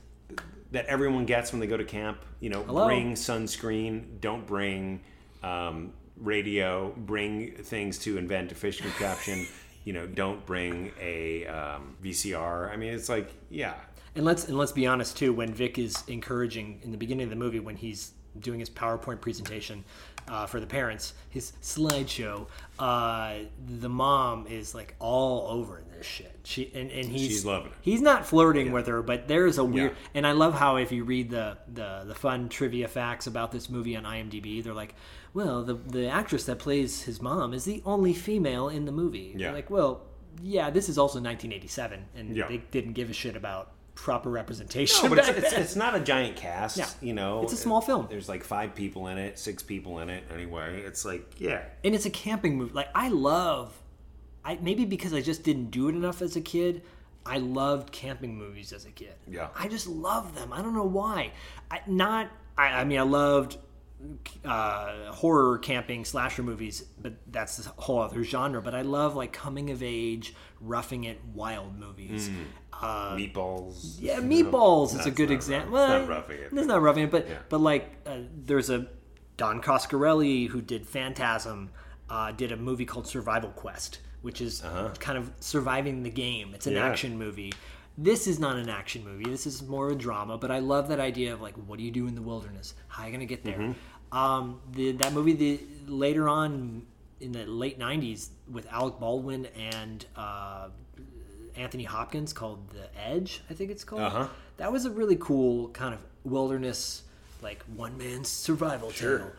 that everyone gets when they go to camp. You know, Hello? bring sunscreen. Don't bring um, radio. Bring things to invent a fish contraption. you know, don't bring a um, VCR. I mean, it's like, yeah, And let's and let's be honest too. When Vic is encouraging in the beginning of the movie, when he's doing his PowerPoint presentation uh, for the parents, his slideshow, uh, the mom is like all over this shit. She and, and he's She's loving it. He's not flirting with her, but there's a weird. Yeah. And I love how if you read the, the the fun trivia facts about this movie on IMDb, they're like, well, the the actress that plays his mom is the only female in the movie. Yeah. They're like, well, yeah, this is also 1987, and Yeah. they didn't give a shit about proper representation. No, but it's, it's, it's not a giant cast. Yeah. You know, It's a small film. There's like five people in it, six people in it. Anyway, it's like, yeah, and it's a camping movie. Like I love, I maybe because I just didn't do it enough as a kid. I loved camping movies as a kid. Yeah. I just love them. I don't know why. I not. I, I mean, I loved uh, horror camping slasher movies, but that's a whole other genre. But I love like coming of age, roughing it, wild movies. Uh, meatballs. yeah, Meatballs is a good example. it's not roughing it. It's not roughing it, but Yeah. but like uh, there's a Don Coscarelli who did Phantasm, uh, did a movie called Survival Quest, which is kind of surviving the game. It's an Uh-huh. Yeah. action movie. This is not an action movie. This is more a drama. But I love that idea of like, what do you do in the wilderness? How are you gonna get there? Mm-hmm. Um, the, that movie, the later on in the late '90s with Alec Baldwin and uh, Anthony Hopkins called The Edge, I think it's called. Uh-huh. That was a really cool kind of wilderness, like one man's survival tale.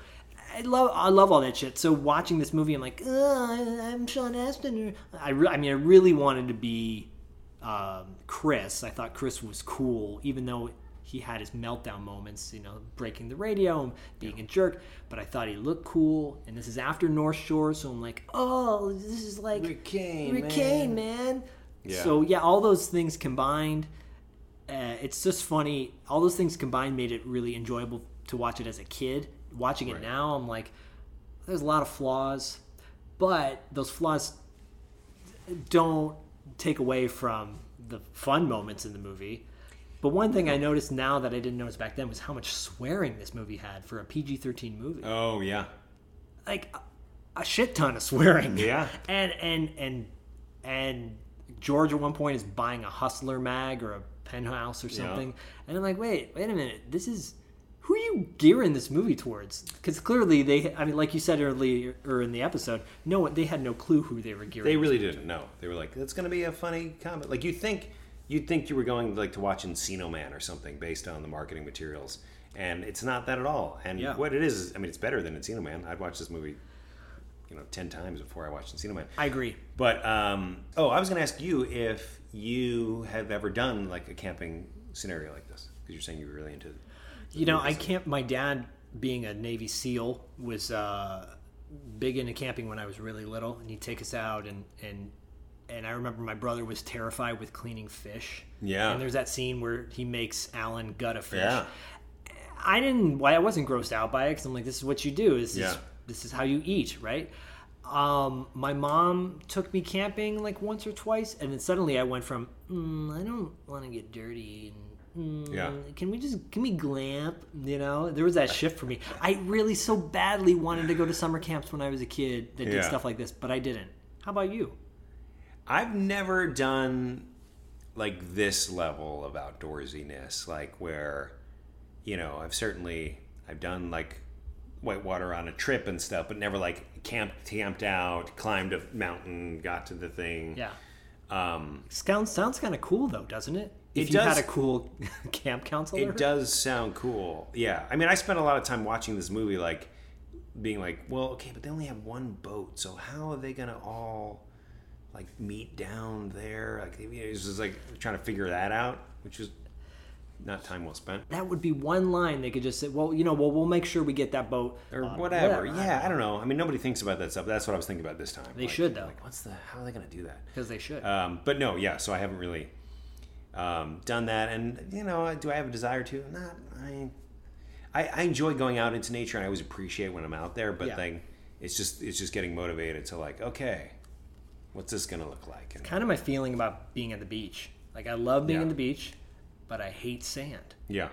I love I love all that shit. So watching this movie, I'm like, I'm Sean Astin. I re- I mean, I really wanted to be um, Chris. I thought Chris was cool, even though he had his meltdown moments, you know, breaking the radio and being a jerk. But I thought he looked cool. And this is after North Shore, so I'm like, oh, this is like Rick Kane, Rick man. Kane, man. Yeah. So yeah, all those things combined, uh, it's just funny. All those things combined made it really enjoyable to watch it as a kid. Watching it now, I'm like, there's a lot of flaws, but those flaws don't take away from the fun moments in the movie. But one thing I noticed now that I didn't notice back then was how much swearing this movie had for a PG-13 movie. Oh yeah, Like a, a shit ton of swearing. Yeah. And and and and George at one point is buying a Hustler mag or a Penthouse or something, and I'm like, wait, wait a minute, this is who are you gearing this movie towards? Because clearly they, I mean, like you said earlier or in the episode, no, they had no clue who they were gearing. they really didn't know. They were like, "It's going to be a funny comedy." Like you think, you'd think you were going like to watch Encino Man or something based on the marketing materials, and it's not that at all. And Yeah. what it is, is, I mean, it's better than Encino Man. I'd watch this movie, you know, ten times before I watched Encino Man. I agree. But um, oh, I was going to ask you if you have ever done like a camping scenario like this because you're saying you were really into. You know, I can't. My dad, being a Navy SEAL, was uh, big into camping when I was really little, and he'd take us out, and and and I remember my brother was terrified with cleaning fish. Yeah. And there's that scene where he makes Alan gut a fish. Yeah. I didn't. Why I wasn't grossed out by it because I'm like, this is what you do. This is this is how you eat, right? Um, my mom took me camping like once or twice, and then suddenly I went from mm, I don't want to get dirty and mm, Yeah. can we just can we glamp? You know, there was that shift for me. I really so badly wanted to go to summer camps when I was a kid that did Yeah. stuff like this, but I didn't. How about you? I've never done like this level of outdoorsiness, like where, you know, I've certainly I've done like whitewater on a trip and stuff, but never like camped camped out, climbed a mountain, got to the thing. Yeah. Um, Sounds sounds kind of cool though, doesn't it? If It you does- had a cool camp counselor. it does sound cool. Yeah. I mean, I spent a lot of time watching this movie, like being like, well, okay, but they only have one boat, so how are they gonna all like meet down there? Like, it was just like trying to figure that out, which was not time well spent. That would be one line they could just say, "Well, you know, well, we'll make sure we get that boat or on whatever. Yeah, I don't know. I mean, nobody thinks about that stuff. That's what I was thinking about this time. They Like- should, though. Like, what's the? How are they going to do that? because they should. Um, but no, yeah. So I haven't really um, done that, and you know, do I have a desire to? Not. I, I, I enjoy going out into nature, and I always appreciate when I'm out there. But Yeah. then it's just it's just getting motivated to like, okay, what's this going to look like? It's kind of my feeling about being at the beach. Like I love being Yeah. at the beach, but I hate sand. yeah,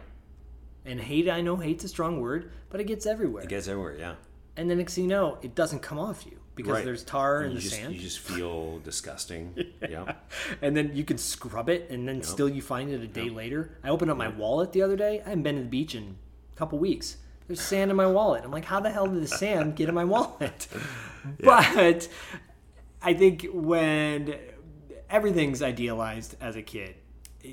And hate, I know hate's a strong word, but it gets everywhere. it gets everywhere. Yeah, and then next thing you know, it doesn't come off you because Right. there's tar in the just, sand. You just feel disgusting. yeah. and then you can scrub it, and then still you find it a day later. I opened up my wallet the other day. I haven't been to the beach in a couple weeks. There's sand in my wallet. I'm like, how the hell did the sand get in my wallet? But I think when everything's idealized as a kid,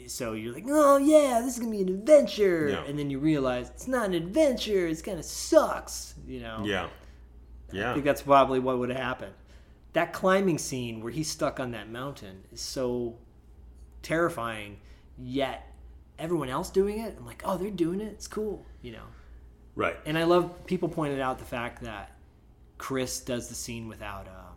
so you're like, oh yeah, this is gonna be an adventure, Yeah. and then you realize it's not an adventure. It's kind of sucks, you know. Yeah. Yeah. I think that's probably what would have happened. That climbing scene where he's stuck on that mountain is so terrifying, yet everyone else doing it, I'm like, oh, they're doing it. It's cool, you know. Right. And I love people pointed out the fact that Chris does the scene without um,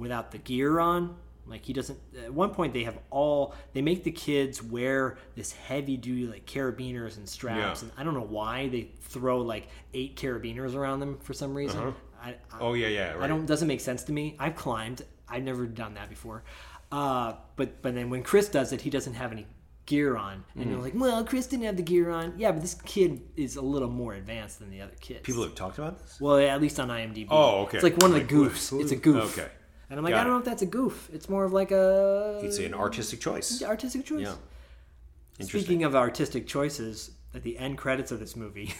without the gear on. Like he doesn't. At one point, they have all they make the kids wear this heavy duty like carabiners and straps, Yeah. and I don't know why they throw like eight carabiners around them for some reason. Uh-huh. I, I, Oh yeah, yeah. Right. I don't doesn't make sense to me. I've climbed. I've never done that before. Uh, but but then when Chris does it, he doesn't have any gear on, and Mm. you're like, well, Chris didn't have the gear on. Yeah, but this kid is a little more advanced than the other kids. People have talked about this. well, at least on IMDb. Oh, okay. It's like one of the Like, goofs. It's a goof. okay. And I'm like, Got I don't it. know if that's a goof. It's more of like a It's an artistic choice. artistic choice. Yeah. Speaking of artistic choices, at the end credits of this movie,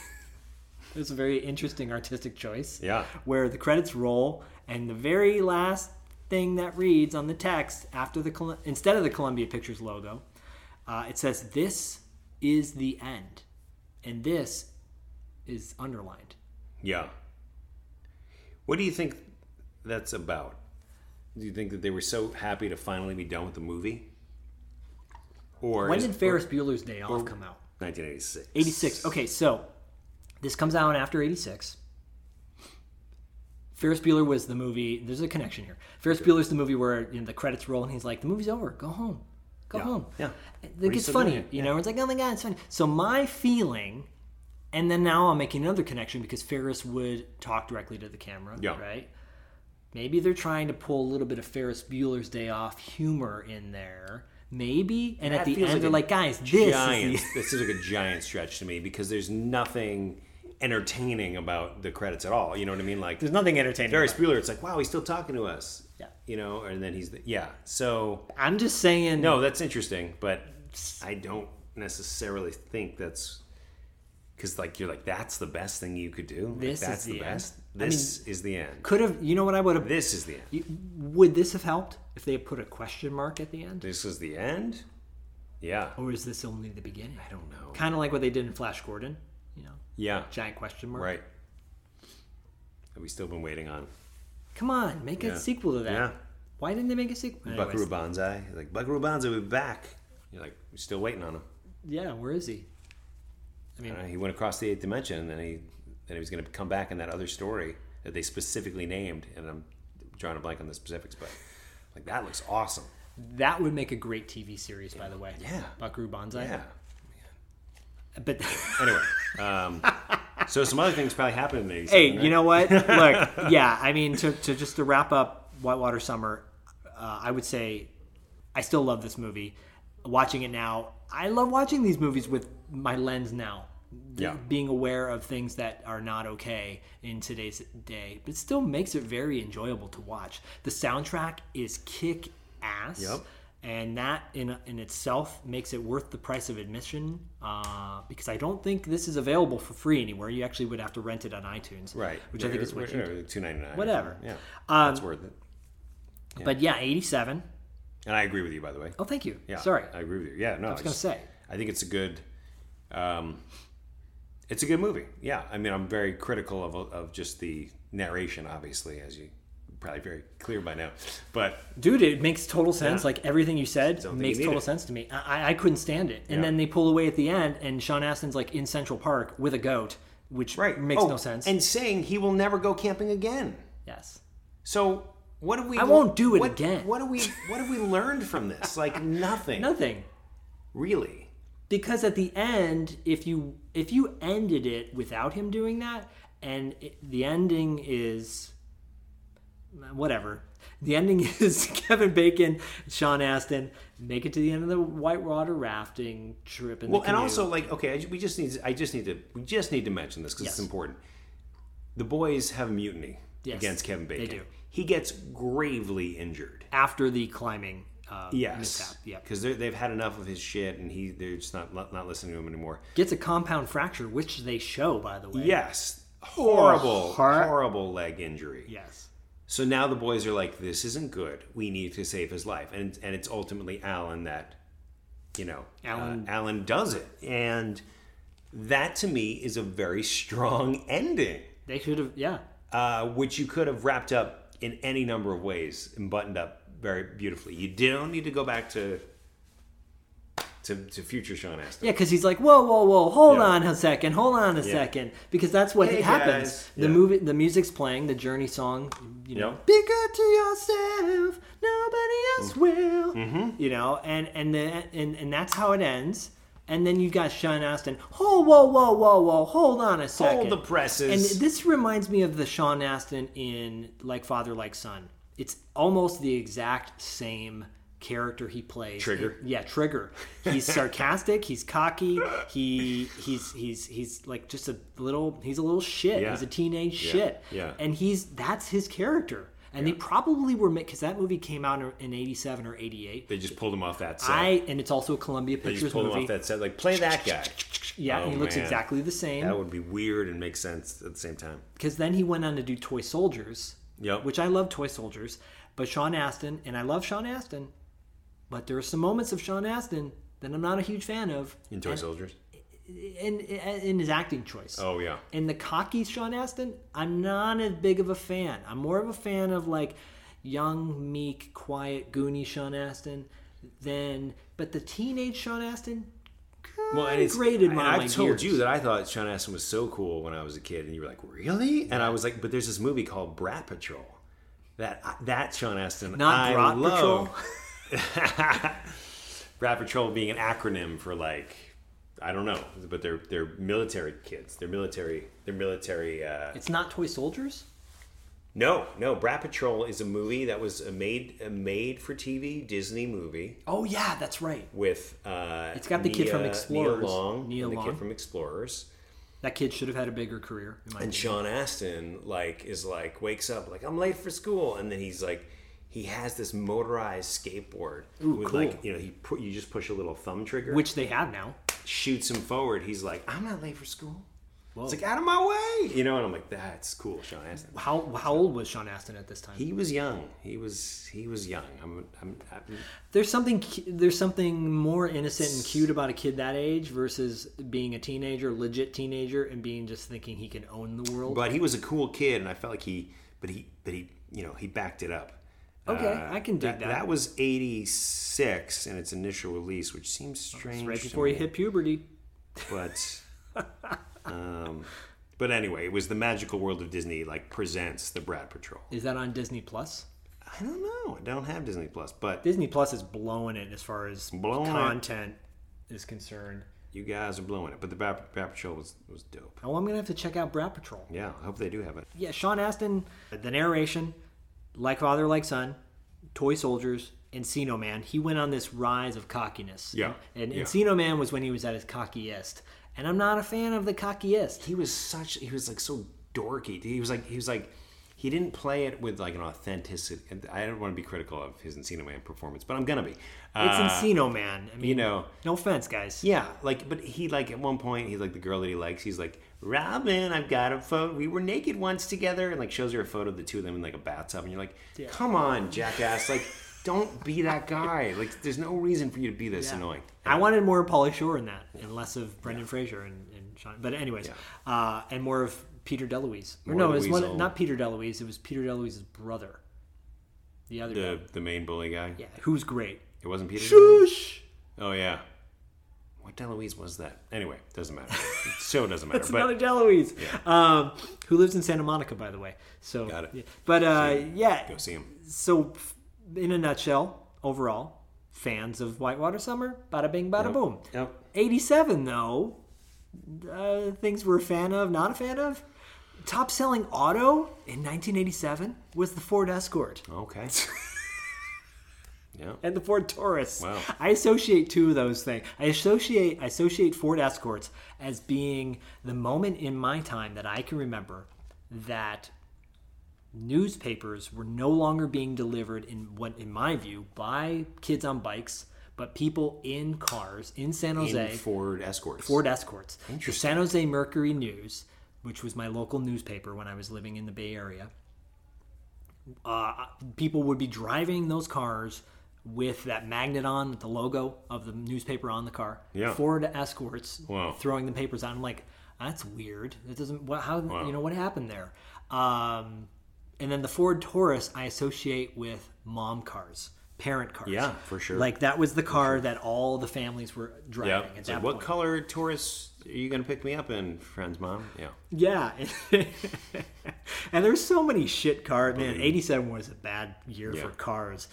there's a very interesting artistic choice. Yeah. Where the credits roll, and the very last thing that reads on the text after the instead of the Columbia Pictures logo, uh, it says, "This is the end," and this is underlined. Yeah. What do you think that's about? Do you think that they were so happy to finally be done with the movie? Or when did Ferris or- Bueller's Day Off come out? 1986. 86. Okay, so this comes out after 86. Ferris Bueller was the movie. There's a connection here. Ferris Bueller's the movie where you know, the credits roll and he's like, "The movie's over. Go home. Go Yeah. home." Yeah. Like, What are you it's funny, you know. It's like, "Oh my god, it's funny." So my feeling, and then now I'm making another connection because Ferris would talk directly to the camera, Yeah. right? Maybe they're trying to pull a little bit of Ferris Bueller's Day Off humor in there. Maybe, and at the end they're like, "Guys, this giant, is the this is like a giant stretch to me because there's nothing entertaining about the credits at all. You know what I mean? Like there's nothing entertaining." Ferris. Bueller, it's like, wow, he's still talking to us. Yeah. You know, and then he's the, yeah. So I'm just saying. no, that's interesting, but I don't necessarily think that's because like you're like that's the best thing you could do. Like, This is that's the end. Best. I This is the end. Could have, you know what I would have. This is the end. You- Would this have helped if they had put a question mark at the end? This is the end. Yeah. Or is this only the beginning? I don't know. Kind of like what they did in Flash Gordon, you know, Yeah. giant question mark. Right. Have we still been waiting on Come on, make Yeah. a sequel to that. Yeah. Why didn't they make a sequel? Anyways, Buckaroo Banzai? Like Buckaroo Banzai we're back. You're like, we're still waiting on him. Yeah, where is he? I mean, Uh, he went across the eighth dimension, and then he then he was going to come back in that other story that they specifically named, and I'm drawing a blank on the specifics, but like that looks awesome. that would make a great TV series, by the way. Yeah. Buckaroo Banzai. Yeah. But Anyway, um, so some other things probably happened in the 87, hey, right? you know what? Look, yeah, I mean, to, to just to wrap up Whitewater Summer, uh, I would say I still love this movie. watching it now, I love watching these movies with my lens now. Yeah. Being aware of things that are not okay in today's day, but it still makes it very enjoyable to watch. The soundtrack is kick ass. Yep. And that in in itself makes it worth the price of admission uh, because I don't think this is available for free anywhere. You actually would have to rent it on iTunes, Right. Which I think is what you do. two ninety nine. Whatever. Yeah. Um, That's worth it. But yeah, eighty seven. And I agree with you, by the way. Oh, thank you. Yeah. Sorry. I agree with you. Yeah. No. I was gonna say. I think it's a good. Um, it's a good movie. Yeah. I mean, I'm very critical of of just the narration, obviously, as you probably very clear by now. But Dude, it makes total sense. Yeah. Like everything you said makes you total it. sense to me. I, I couldn't stand it. And Yeah. then they pull away at the end, and Sean Astin's like in Central Park with a goat, which right. makes Oh, no sense. And saying he will never go camping again. yes. So what do we? I won't do it what, again. What do we? What have we learned from this? Like nothing. Nothing. Really. Because at the end, if you if you ended it without him doing that, and it, the ending is whatever. The ending is Kevin Bacon, Sean Astin make it to the end of the whitewater rafting trip. In Well, and also like okay, I, we just need. I just need to. We just need to mention this because Yes. it's important. The boys have a mutiny Yes, against Kevin Bacon. they do. He gets gravely injured. after the climbing uh, Yes, yep. because they've had enough of his shit, and he they're just not not listening to him anymore. gets a compound fracture, which they show by the way. Yes, horrible, heart- horrible leg injury. Yes. So now the boys are like, "This isn't good. We need to save his life," and and it's ultimately Alan that, you know, Alan- uh, Alan does it, and that to me is a very strong ending, They should have. Yeah. uh, which you could have wrapped up in any number of ways and buttoned up very beautifully. You don't need to go back to to, to future Sean Astin. Yeah, because he's like, whoa, whoa, whoa, hold Yeah. on a second, hold on a Yeah. second, because that's what Hey, happens. guys. The Yeah. movie, the music's playing, the Journey song. You know, be good to yourself, nobody else Mm-hmm. will. You know, and and the and and that's how it ends. And then you got Sean Astin. Oh, whoa, whoa, whoa, whoa! Hold on a second. Hold the presses. And this reminds me of the Sean Astin in Like Father, Like Son. It's almost the exact same character he plays. Trigger? Yeah, Trigger. He's sarcastic. He's cocky. He he's he's he's like just a little. He's a little shit. Yeah. He's a teenage Yeah, shit. yeah. And he's that's his character. And they probably were because that movie came out in '87 or '88. They just pulled him off that set. I and it's also a Columbia they Pictures just pulled him movie. off that set. Like play that guy. Yeah, Oh, he looks man. exactly the same. That would be weird and make sense at the same time. because then he went on to do Toy Soldiers, Yep. which I love Toy Soldiers. But Sean Astin, and I love Sean Astin, but there are some moments of Sean Astin that I'm not a huge fan of In Toy Soldiers. in, in in his acting choice. Oh yeah. And the cocky Sean Astin, I'm not as big of a fan. I'm more of a fan of like young, meek, quiet, goony Sean Astin than. But the teenage Sean Astin, Well, and it's grated and my I've told gears. you that I thought Sean Astin was so cool when I was a kid, and you were like, "Really?" And I was like, "But there's this movie called Brat Patrol." That that Sean Astin, Not I Brat love. Brat Patrol being an acronym for like, I don't know, but they're they're military kids. They're military. They're military. Uh, it's not Toy Soldiers. No, no. Brat Patrol is a movie that was a made a made for TV Disney movie Oh yeah, that's right. with uh, It's got the kid from Explorers. Nia Long, Nia and the kid from Explorers. That kid should have had a bigger career. In my And opinion. Sean Astin like is like wakes up like I'm late for school, and then he's like he has this motorized skateboard Ooh, with cool. like you know he put you just push a little thumb trigger, which they have now. shoots him forward. He's like I'm not late for school. Whoa. It's like out of my way, you know. And I'm like that's cool, Sean Astin. How how old was Sean Astin at this time? He was young. He was he was young. I'm, I'm, I'm there's something there's something more innocent and cute about a kid that age versus being a teenager, legit teenager, and being just thinking he can own the world. but he was a cool kid, and I felt like he, but he, but he, you know, he backed it up. Okay, Uh, I can dig that. That was '86 in its initial release, which seems strange. It's right before you hit puberty. But, um, but anyway, it was the magical world of Disney. Like presents the Brat Patrol. Is that on Disney Plus? I don't know. I don't have Disney Plus, but Disney Plus is blowing it as far as Blowing content is concerned. you guys are blowing it. But the Brat, Brat Patrol was was dope. Oh, I'm gonna have to check out Brat Patrol. Yeah, I hope they do have it. Yeah, Sean Astin, the narration, like father, like son, toy soldiers, Encino Man, he went on this rise of cockiness. Yeah, And yeah. Encino Man was when he was at his cockiest. And I'm not a fan of the cockiest. he was such he was like so dorky he was like he was like he didn't play it with like an authenticity i don't want to be critical of his encino man performance but i'm gonna be It's Uh, Encino Man. I mean, you know no offense, guys. yeah like but he like at one point he's like the girl that he likes he's like robin i've got a photo we were naked once together and like shows her a photo of the two of them in like a bathtub and you're like come on jackass like don't be that guy like there's no reason for you to be this annoying I wanted more of Pauly Shore in that, and less of Brendan Fraser and, and Sean. But anyways, uh, and more of Peter DeLuise. Or no, it was one, not Peter DeLuise. It was Peter DeLuise's brother, the other the guy. the main bully guy Yeah, who's great. it wasn't peter Shush. oh yeah what DeLuise was that? Anyway, doesn't matter. Show doesn't matter. That's but another DeLuise, um, who lives in Santa Monica, by the way. So, Got it. yeah. but uh, yeah. go see him. So, in a nutshell, overall, fans of Whitewater Summer, bada bing, bada Yep. boom. Yep. 87, though, uh, things we're a fan of, not a fan of. Top selling auto in 1987 was the Ford Escort Okay. yeah. and the Ford Taurus. Wow. I associate two of those things. I associate I associate Ford Escorts as being the moment in my time that I can remember that newspapers were no longer being delivered in what in my view by kids on bikes, but people in cars in San Jose. In Ford Escorts. Ford Escorts. The San Jose Mercury News, which was my local newspaper when I was living in the Bay Area, uh, people would be driving those cars with that magnet on, with the logo of the newspaper on the car. Yeah. Ford Escorts Wow. throwing the papers out. I'm like, that's weird. That doesn't. What? How? Wow. You know what happened there? Um, and then the Ford Taurus I associate with mom cars, parent cars. Yeah, for sure. Like that was the car that all the families were driving Yeah. at that like, what point. color Taurus are you going to pick me up in, friend's mom? Yeah. Yeah. and there's so many shit cars. Man, 87 was a bad year Yeah. for cars.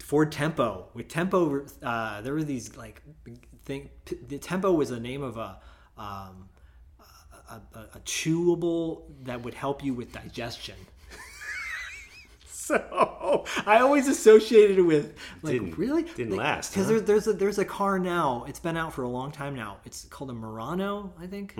Ford Tempo. With Tempo, uh, there were these like thing. The Tempo was the name of a, um, a, a, a chewable that would help you with digestion. So I always associated it with like Didn't- really didn't last, because huh? there's there's a there's a car now. It's been out for a long time now. It's called a Murano, I think.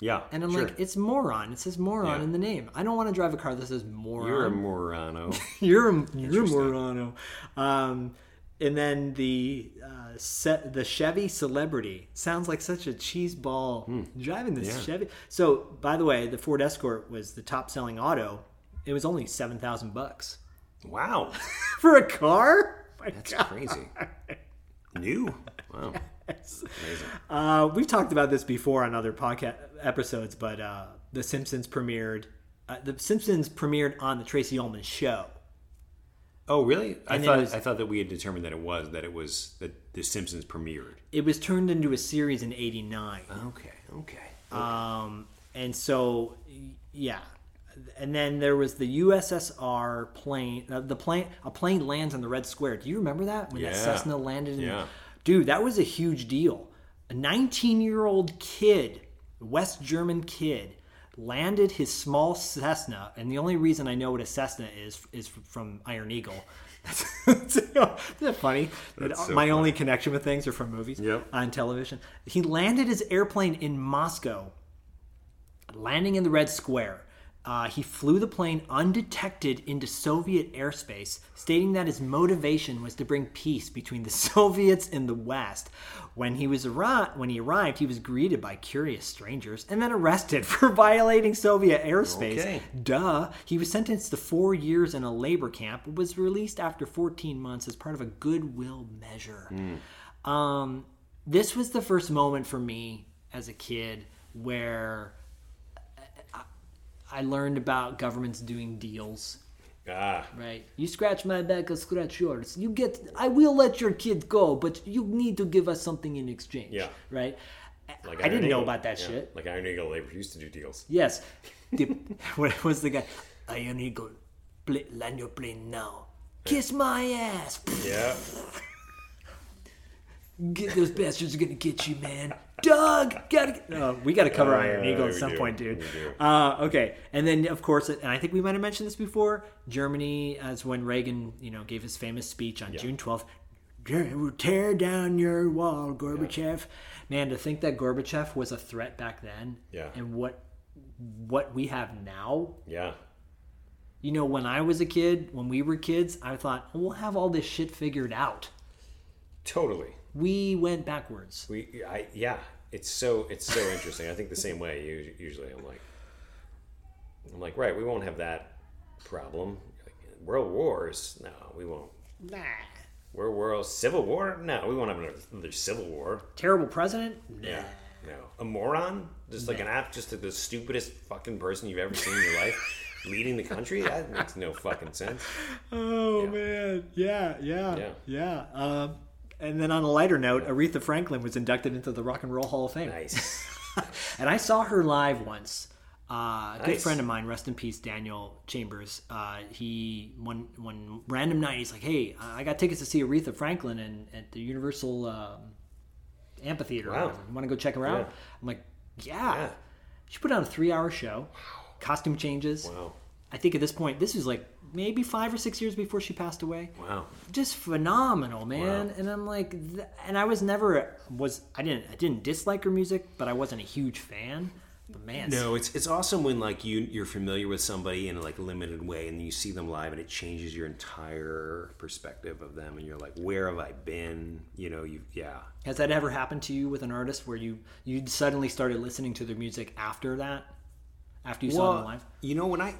Yeah. And I'm sure. like, it's moron. It says moron Yeah. in the name. I don't want to drive a car that says moron. You're a Morano. you're a, you're a morano. Um, and then the uh, set the Chevy Celebrity sounds like such a cheese ball driving this. Yeah. Chevy. So, by the way, the Ford Escort was the top selling auto. It was only seven thousand bucks wow. for a car. My That's God. crazy. New? Wow. Amazing. Uh, we've talked about this before on other podcast episodes, but uh, The Simpsons premiered. Uh, the Simpsons premiered on the Tracey Ullman show. Oh, really? I And it thought was- I thought that we had determined that it was that it was that The Simpsons premiered. It was turned into a series in '89. Okay. Okay. Um, and so, yeah. And then there was the USSR plane. Uh, the plane, a plane lands on the Red Square. Do you remember that when that Cessna landed? In Yeah. Dude, that was a huge deal. A 19-year-old kid, West German kid, landed his small Cessna, and the only reason I know what a Cessna is is from Iron Eagle. Isn't that funny? That's so My only connection with things are from movies Yep. on television. He landed his airplane in Moscow landing in the Red Square. Uh, he flew the plane undetected into Soviet airspace, stating that his motivation was to bring peace between the Soviets and the West. When he was arri- when he arrived, he was greeted by curious strangers and then arrested for violating Soviet airspace. Okay. Duh. He was sentenced to four years in a labor camp, but was released after 14 months as part of a goodwill measure. Um, this was the first moment for me as a kid where I learned about governments doing deals. Ah. Right, you scratch my back, I'll scratch yours. You get, I will let your kid go, but you need to give us something in exchange. Yeah. right. Like I Iron didn't know about that Yeah. shit. Like Iron Eagle, they used to do deals. Yes. The, what was the guy? Iron Eagle, pla land your plane now. Kiss my ass. Yeah. Get those bastards are gonna get you, man. Doug, gotta. Get... Oh, we got to cover Oh, Iron Eagle at some do, point, dude. Uh, okay, and then of course, and I think we might have mentioned this before. Germany, as when Reagan, you know, gave his famous speech on June twelfth. Tear down your wall, Gorbachev. Man, to think that Gorbachev was a threat back then, Yeah. and what what we have now. Yeah. You know, when I was a kid, when we were kids, I thought we'll have all this shit figured out. Totally. We went backwards. We, I, yeah, it's so it's so interesting. I think the same way. u- Usually, I'm like, I'm like, right, we won't have that problem. Like, World wars? No, we won't. Nah. World war, civil war? No, we won't have another, another civil war. Terrible president? Yeah, no, a moron, just like an app, just the stupidest fucking person you've ever seen in your life, leading the country. That makes no fucking sense. Oh man, yeah, yeah, Yeah. yeah. Um, and then on a lighter note, Aretha Franklin was inducted into the Rock and Roll Hall of Fame. Nice. and I saw her live once. Uh, a good friend of mine, rest in peace, Daniel Chambers. Uh, he one one random night, he's like, "Hey, I got tickets to see Aretha Franklin and at the Universal um, Amphitheater. Wow. You want to go check her out?" Yeah. I'm like, "Yeah." Yeah. She put on a three-hour show, costume changes. Wow. I think at this point, this was like maybe five or six years before she passed away Wow. just phenomenal man Wow. and i'm like and i was never was i didn't i didn't dislike her music but i wasn't a huge fan but man No, it's it's awesome when like you you're familiar with somebody in a like limited way, and you see them live, and it changes your entire perspective of them, and you're like, where have I been? You know, you yeah. has that ever happened to you with an artist where you you suddenly started listening to their music after that after you saw them live You know, when I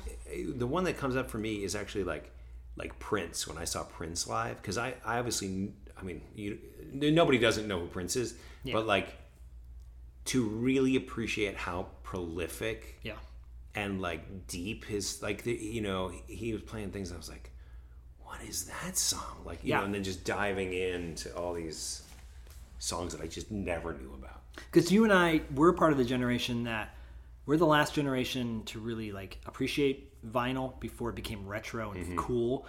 the one that comes up for me is actually like like Prince when I saw Prince live because I I obviously I mean you nobody doesn't know who Prince is, Yeah. but like to really appreciate how prolific yeah and like deep his like the, you know he was playing things. I was like, what is that song? Like you Yeah. know, and then just diving into all these songs that I just never knew about. because you and i we're part of the generation that we're the last generation to really like appreciate vinyl before it became retro and Mm-hmm. cool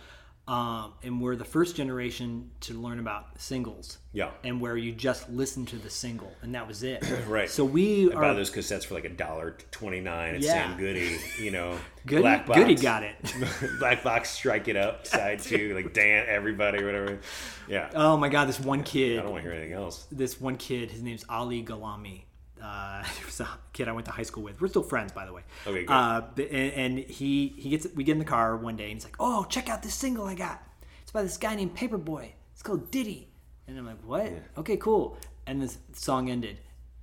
um, and we're the first generation to learn about singles Yeah. and where you just listen to the single and that was it Right. so we I are buy those cassettes for like a dollar twenty nine at Yeah. Sam Goody, you know. Goody- Black Box. Goody got it. Black Box, strike it up, side two, like Dan, everybody, whatever. Yeah. oh my god this one kid. I don't want to hear anything else. this one kid his name's ali galami uh, was a kid I went to high school with. We're still friends, by the way. Okay, good. Uh, and, and he he gets we get in the car one day and he's like, "Oh, check out this single I got. It's by this guy named Paperboy. It's called Ditty." And I'm like, "What? Okay, cool." And this song ended,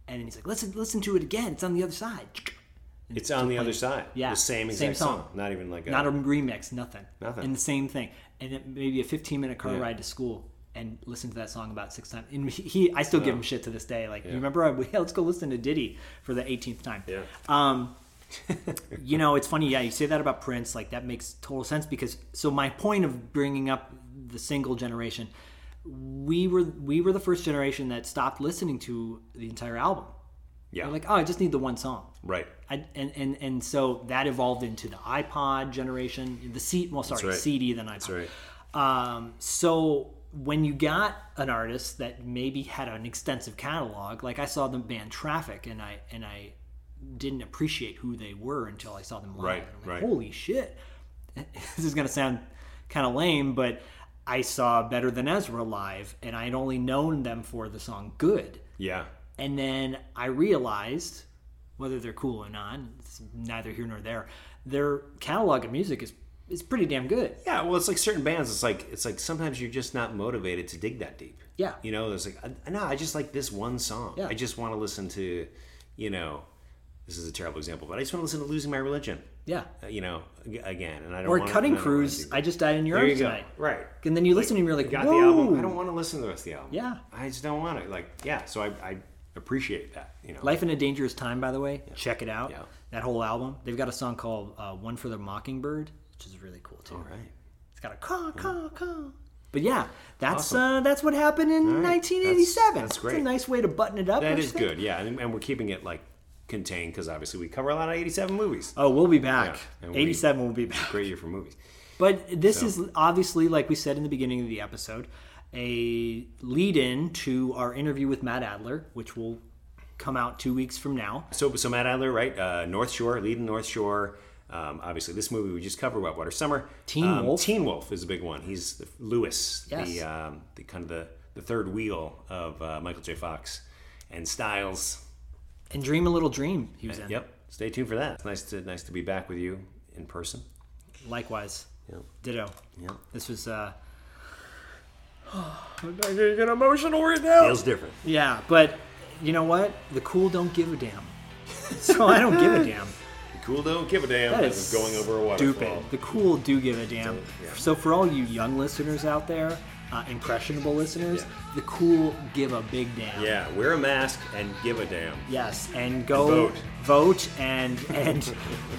and then he's like, "Listen, listen to it again. It's on the other side." And It's on the still other side. Yeah, The same same exact song. song. Not even like a Not a remix, nothing. Nothing. And the same thing. And it, maybe a 15 minute car Yeah. ride to school and listen to that song about six times. And he, I still give him shit to this day. Like, you remember, I, yeah, let's go listen to Ditty for the 18th time. Yeah. Um, you know, it's funny. Yeah, you say that about Prince. Like, that makes total sense because, so my point of bringing up the single generation, we were we were the first generation that stopped listening to the entire album. Yeah. We're like, oh, I just need the one song. Right. I, and, and and so that evolved into the iPod generation, the C well sorry right. CD then iPod. That's right. Um, so when you got an artist that maybe had an extensive catalog, like I saw the band Traffic, and I and I didn't appreciate who they were until I saw them live. Right, I'm like, right. Holy shit! this is gonna sound kind of lame, but I saw Better Than Ezra live, and I had only known them for the song "Good." Yeah. And then I realized, whether they're cool or not, it's neither here nor there. Their catalog of music is is pretty damn good. Yeah, well, it's like certain bands. It's like it's like sometimes you're just not motivated to dig that deep. Yeah. you know, there's like I- no, I just like this one song. Yeah. I just want to listen to, you know, this is a terrible example, but I just want to listen to "Losing My Religion." Yeah. uh, you know, again, and I don't. Or wanna, Cutting Crew's, I Just Died in Your Arms. Tonight. Right. And then you listen and you're like, got Whoa. the album. I don't want to listen to the rest of the album. Yeah. I just don't want to. Like, yeah. So I, I appreciate that. You know, Life in a Dangerous Time, by the way, check it out. Yeah. That whole album. They've got a song called uh, One for the Mockingbird, which is really cool too. All right. It's got a caw, caw, caw. But yeah, that's Awesome. uh, that's what happened in right. 1987. That's- that's It's great. a nice way to button it up. That is think? good. Yeah, and, and we're keeping it like contained because obviously we cover a lot of '87 movies. Oh, we'll be back. Yeah, and we- 87 will be back. Great year for movies. But this So- is obviously, like we said in the beginning of the episode, a lead in to our interview with Matt Adler, which will come out two weeks from now. So, so Matt Adler, right? Uh, North Shore, leading North Shore. Um, obviously, this movie we just covered, White Water Summer. Teen um, Wolf. Teen Wolf is a big one. He's the, Lewis, Yes. the, um, the kind of the, the third wheel of uh, Michael J. Fox, and Stiles. And Dream a Little Dream, he was in. Yep. Stay tuned for that. It's nice to nice to be back with you in person. Likewise. Yep. Ditto. Yep. This was. uh I'm getting emotional right now. Feels different. Yeah, but you know what? The cool don't give a damn. So I don't give a damn. Cool don't give a damn That is going over a waterfall. stupid. The cool do give a damn. yeah. So for all you young listeners out there, uh, impressionable listeners, the cool give a big damn. Yeah, wear a mask and give a damn. Yes, and go Vote. vote and and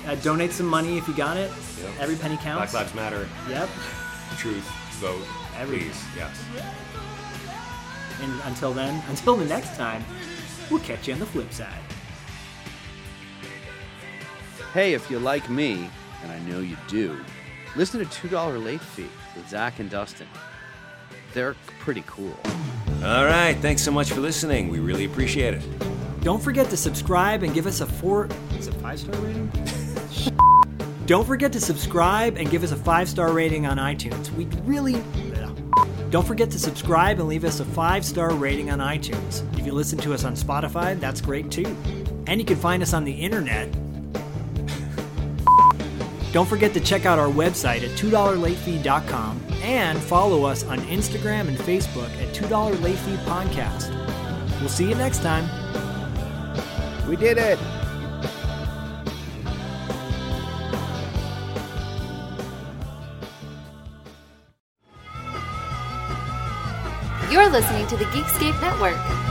uh, donate some money if you got it. Yep. Every penny counts. Black. Lives Matter. Yep. Truth. Vote. Everything. Please. Yes. And until then, until the next time, we'll catch you on the flip side. Hey, if you like me, and I know you do, listen to $2 Late Fee with Zak and Dustin. They're pretty cool. All right. Thanks so much for listening. We really appreciate it. Don't forget to subscribe and give us a four. Is it five star rating? Don't forget to subscribe and give us a five star rating on iTunes. We'd really. Don't forget to subscribe and leave us a five star rating on iTunes. If you listen to us on Spotify, that's great too. And you can find us on the internet. Don't forget to check out our website at $2latefee.com and follow us on Instagram and Facebook at $2 Late Fee Podcast. We'll see you next time. We did it! You're listening to the Geekscape Network.